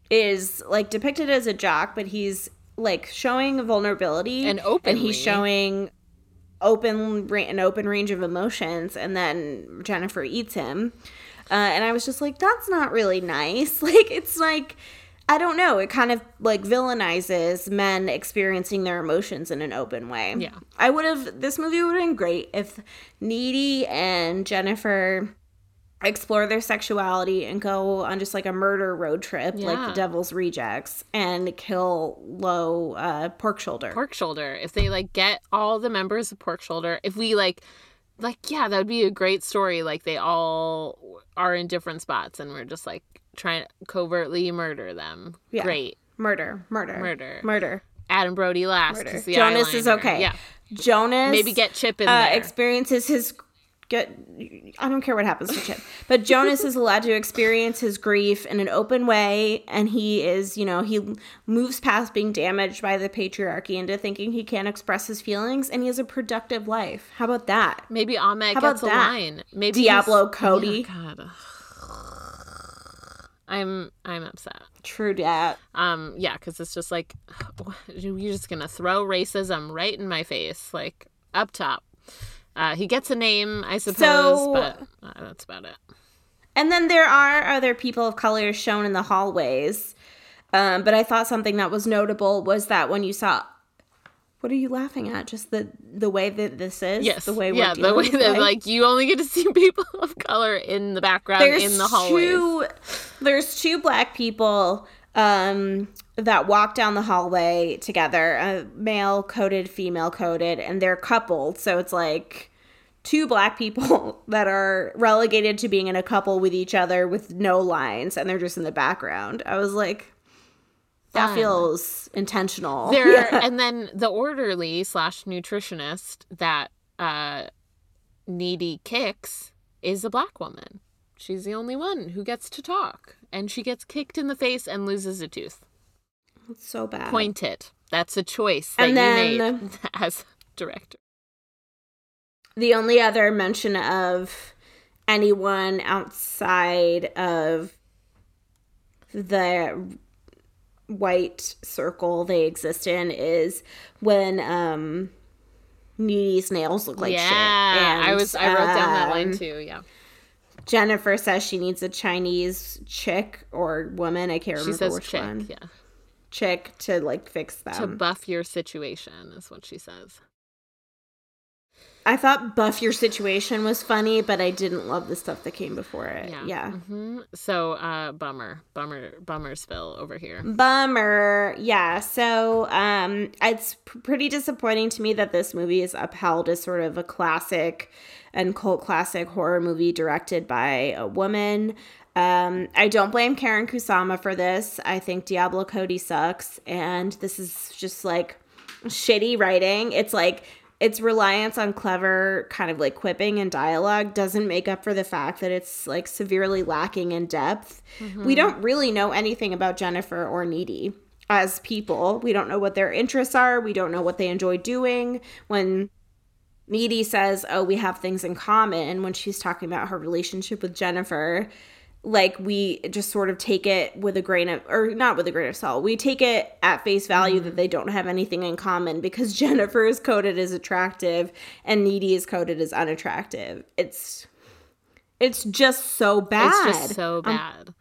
is like depicted as a jock but he's like showing vulnerability And open and he's showing open an open range of emotions and then Jennifer eats him uh, and I was just like that's not really nice. Like it's like I don't know. It kind of like villainizes men experiencing their emotions in an open way. Yeah. I would have this movie would have been great if Needy and Jennifer explore their sexuality and go on just like a murder road trip like the devil's rejects and kill low uh pork shoulder. Pork shoulder. If they like get all the members of pork shoulder if we like like yeah that would be a great story like they all are in different spots and we're just like trying to covertly murder them Yeah. great murder murder Murder. murder adam brody last Murder. 'cause the Jonas is okay. yeah Jonas maybe get chip in uh, there experiences his get I don't care what happens to Chip, but Jonas is allowed to experience his grief in an open way, and he is, you know, he moves past being damaged by the patriarchy into thinking he can express his feelings, and he has a productive life. How about that? maybe Ahmet How about gets a that? line maybe Diablo Cody. Yeah, god i'm i'm upset True dat. Um, yeah, because it's just like you're just gonna throw racism right in my face, like up top. Uh, he gets a name, I suppose, So- but uh, that's about it. And then there are other people of color shown in the hallways. Um, but I thought something that was notable was that when you saw, what are you laughing at? Just the the way that this is. Yes, the way we're yeah, the way that like you only get to see people of color in the background there's in the hallways. two there's two black people um that walk down the hallway together a male coded female coded and they're coupled so it's like two black people that are relegated to being in a couple with each other with no lines and they're just in the background i was like that Fun. feels intentional There Yeah. and then the orderly slash nutritionist that uh needy kicks is a black woman. she's the only one who gets to talk. And she gets kicked in the face and loses a tooth. It's so bad. Point it. That's a choice that And you then- made as director. The only other mention of anyone outside of the white circle they exist in is when um Needy's nails look like yeah, shit. Yeah, I was. I wrote down that line um, too. Yeah, Jennifer says she needs a Chinese chick or woman. I can't she remember says which chick. one. Yeah, Chick to like fix them. to buff your situation is what she says. I thought buff your situation was funny, but I didn't love the stuff that came before it. Yeah. yeah. hmm So, uh, bummer, bummer, bummer spill over here. Bummer. Yeah. So, um, it's p- pretty disappointing to me that this movie is upheld as sort of a classic and cult classic horror movie directed by a woman. Um, I don't blame Karyn Kusama for this. I think Diablo Cody sucks, and this is just like shitty writing. It's like its reliance on clever kind of like quipping and dialogue doesn't make up for the fact that it's like severely lacking in depth. We don't really know anything about Jennifer or Needy as people. We don't know what their interests are. We don't know what they enjoy doing. When Needy says, "Oh, we have things in common," when she's talking about her relationship with Jennifer, like we just sort of take it with a grain of or not with a grain of salt. We take it at face value that they don't have anything in common because jennifer is coded as attractive and needy is coded as unattractive. It's it's just so bad It's just so bad.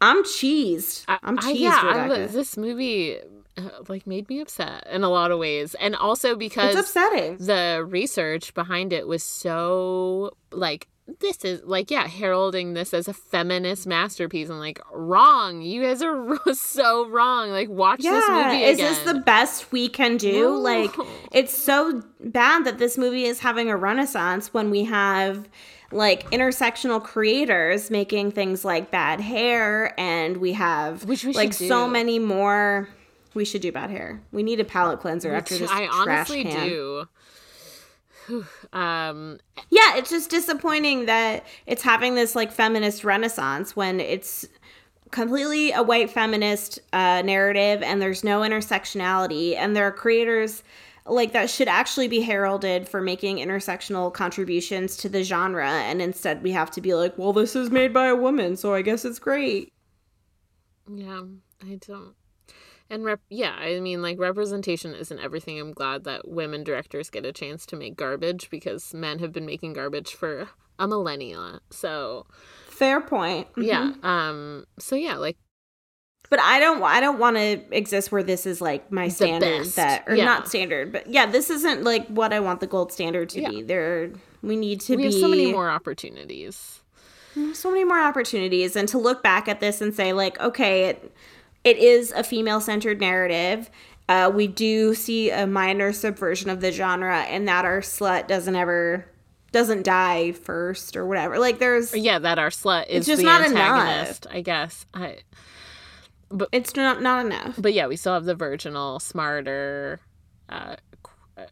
i'm cheesed. I- i'm I- cheesed yeah, I was- this movie uh, like made me upset in a lot of ways, and also because it's upsetting. the research behind it was so like this is like yeah heralding this as a feminist masterpiece. And like wrong. You guys are so wrong. Like watch this yeah movie is again. this the best we can do? No. like it's so bad that this movie is having a renaissance when we have like intersectional creators making things like bad hair and we have Which we like so many more. We should do bad hair. We need a palette cleanser after this I trash honestly can. do um yeah it's just disappointing that it's having this like feminist renaissance when it's completely a white feminist uh, narrative and there's no intersectionality and there are creators like that should actually be heralded for making intersectional contributions to the genre and instead we have to be like well this is made by a woman so i guess it's great Yeah, I don't. And rep- yeah, I mean, like representation isn't everything. I'm glad that women directors get a chance to make garbage because men have been making garbage for a millennia. So fair point yeah, Mhm. um, so yeah, like but i don't i don't want to exist where this is like my standard that or Yeah. not standard but yeah this isn't like what i want the gold standard to Yeah. be there we need to we be so many more opportunities. so many more opportunities and to look back at this and say like okay it, it is a female centered narrative uh, we do see a minor subversion of the genre and that our slut doesn't ever doesn't die first or whatever like there's Yeah, that our slut is just the not antagonist. I guess. I. it's not not enough But yeah, we still have the virginal, smarter, uh, uh,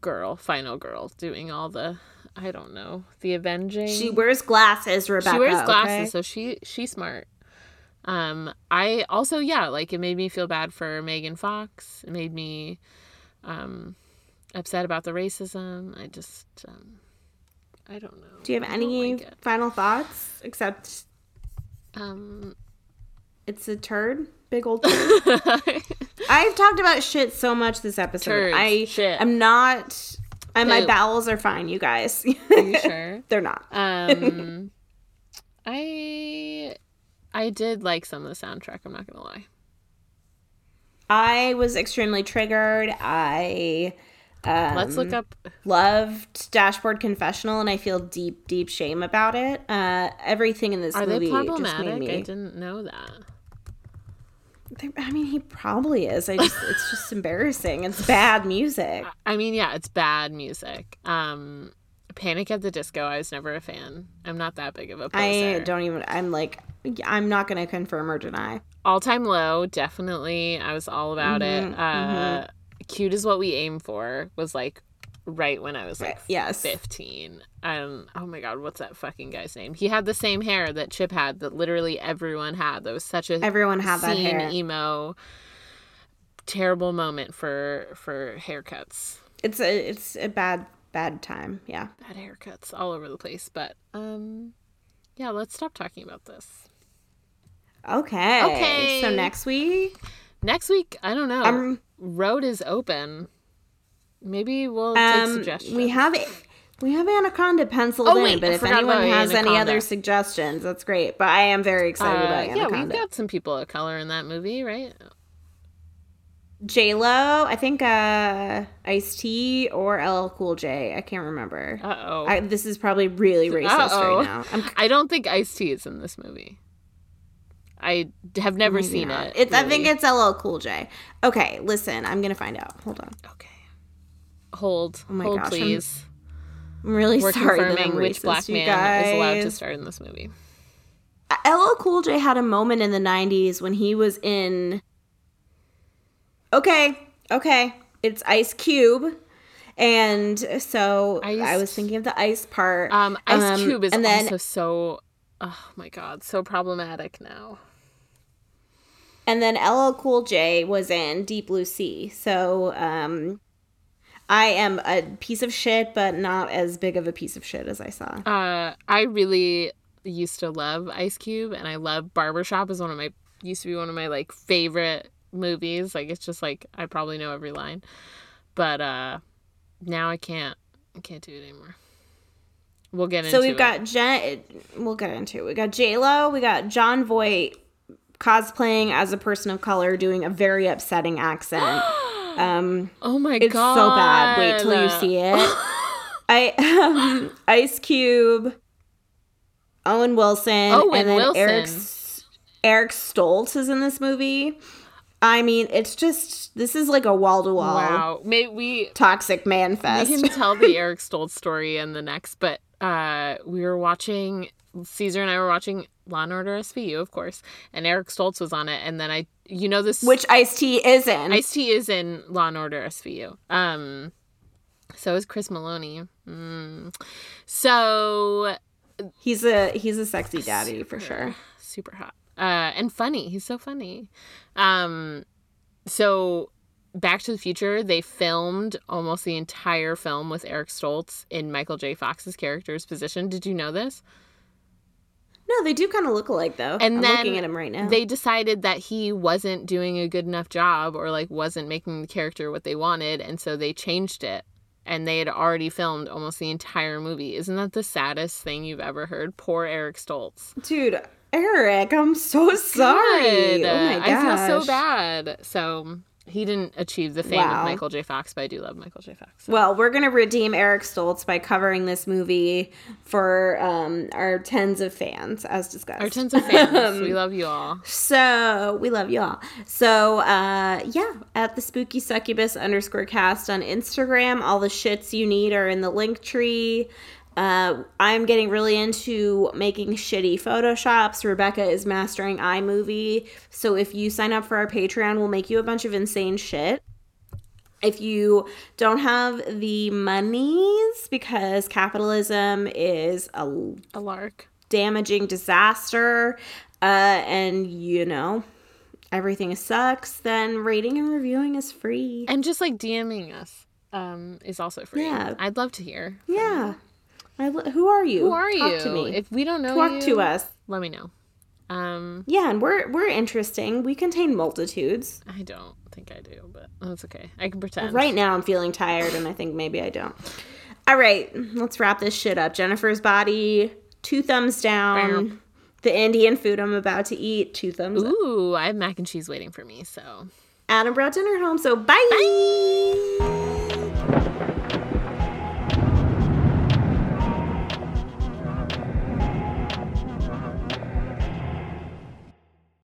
girl, final girl, doing all the. I don't know the avenging. she wears glasses rebecca she wears glasses, okay? so she she's smart. Um, I also yeah, like it made me feel bad for Megan Fox. It made me um upset about the racism. I just um I don't know. do you have any like final thoughts except um it's a turd big old turd i've talked about shit so much this episode Turds, i shit. i'm not and my Poop. bowels are fine you guys Are you sure? they're not Um, I I did like some of the soundtrack. I'm not gonna lie. I was extremely triggered. I um, Let's look up. loved Dashboard Confessional, and I feel deep, deep shame about it. Uh, everything in this Are they movie just problematic? made I didn't know that. They- I mean, he probably is. I just, it's just embarrassing. It's bad music. I mean, yeah, it's bad music. Um, Panic at the Disco. I was never a fan. I'm not that big of a poser. I don't even. I'm like, I'm not going to confirm or deny. All time low. Definitely, I was all about Mhm, it. Uh, Cute is what we aim for was like right when I was like yes. 15. Um oh my god, what's that fucking guy's name? He had the same hair that Chip had that literally everyone had. That was such a Everyone had that hair. emo terrible moment for for haircuts. It's a it's a bad bad time. Yeah. Bad haircuts all over the place, but um yeah, let's stop talking about this. Okay. Okay. So next week, Next week, I don't know. um, Road is open. Maybe we'll take um, suggestions. we have we have Anaconda penciled Oh, in, but I if anyone has any other suggestions, that's great. But I am very excited Uh, about yeah, we've got some people of color in that movie, right? J Lo, I think uh Ice T or LL Cool J. I can't remember. Uh oh. This is probably really racist Uh-oh. right now. I'm I don't think Ice T is in this movie. I have never maybe seen not. it. It's I think it's LL Cool J. Okay, listen, I'm gonna find out. Hold on. okay. Hold, Oh my hold, gosh, I'm please. I'm really We're sorry confirming I'm which black man is allowed to guys. star in this movie. LL Cool J had a moment in the 90s when he was in Okay, okay. It's Ice Cube. And so I was thinking of the ice part. Um, Ice Um, Cube is and then- also so. Oh my god, so problematic now. And then LL Cool J was in Deep Blue Sea. So um I am a piece of shit, but not as big of a piece of shit as I saw. Uh, I really used to love Ice Cube, and I love Barbershop is one of my used to be one of my like favorite movies. Like it's just like I probably know every line, but uh, now I can't. I can't do it anymore. We'll get into So we've it. got Jen. We'll get into it. We got J Lo. We got Jon Voight cosplaying as a person of color, doing a very upsetting accent. Um, oh my it's god, it's so bad. Wait till you see it. I um, Ice Cube, Owen Wilson, Owen and then Eric Wilson. S- Eric Stoltz is in this movie. I mean, it's just this is like a wall to wall Wow, maybe we toxic man we can tell the Eric Stoltz story in the next, but uh, we were watching Caesar and I were watching Law and Order SVU, of course, and Eric Stoltz was on it, and then I, you know, this Which Ice T is in. Ice T is in Law and Order SVU. Um, so is Chris Meloni. Mm. So he's a he's a sexy daddy for sure. super hot uh, and funny. He's so funny. Um, so Back to the Future, they filmed almost the entire film with Eric Stoltz in Michael J. Fox's character's position. Did you know this? No, they do kind of look alike though. And I'm then looking at him right now. They decided that he wasn't doing a good enough job or like wasn't making the character what they wanted, and so they changed it. And they had already filmed almost the entire movie. Isn't that the saddest thing you've ever heard? Poor Eric Stoltz. Dude, Eric, I'm so sorry. God, Oh my gosh. I feel so bad. So he didn't achieve the fame Wow. of Michael J. Fox, but I do love Michael J. Fox. Well, we're gonna redeem Eric Stoltz by covering this movie for um, our tens of fans, as discussed. Our tons of fans. We love you all. So we love y'all. So uh yeah, at the spooky succubus underscore cast on Instagram. All the shits you need are in the link tree. Uh, I'm getting really into making shitty photoshops. Rebecca is mastering iMovie. So if you sign up for our Patreon, we'll make you a bunch of insane shit. If you don't have the monies because capitalism is a A lark. damaging disaster uh, and you know everything sucks then rating and reviewing is free And just like DMing us um, is also free. Yeah. I'd love to hear. yeah I, who are you Who are Talk you? to me If we don't know talk you, to us let me know. Um, yeah and we're we're interesting we contain multitudes I don't think I do, but that's okay. I can pretend. right now i'm feeling tired and i think maybe i don't all right let's wrap this shit up jennifer's body two thumbs down the indian food i'm about to eat two thumbs up Ooh, I have mac and cheese waiting for me. So Ahmet brought dinner home so bye.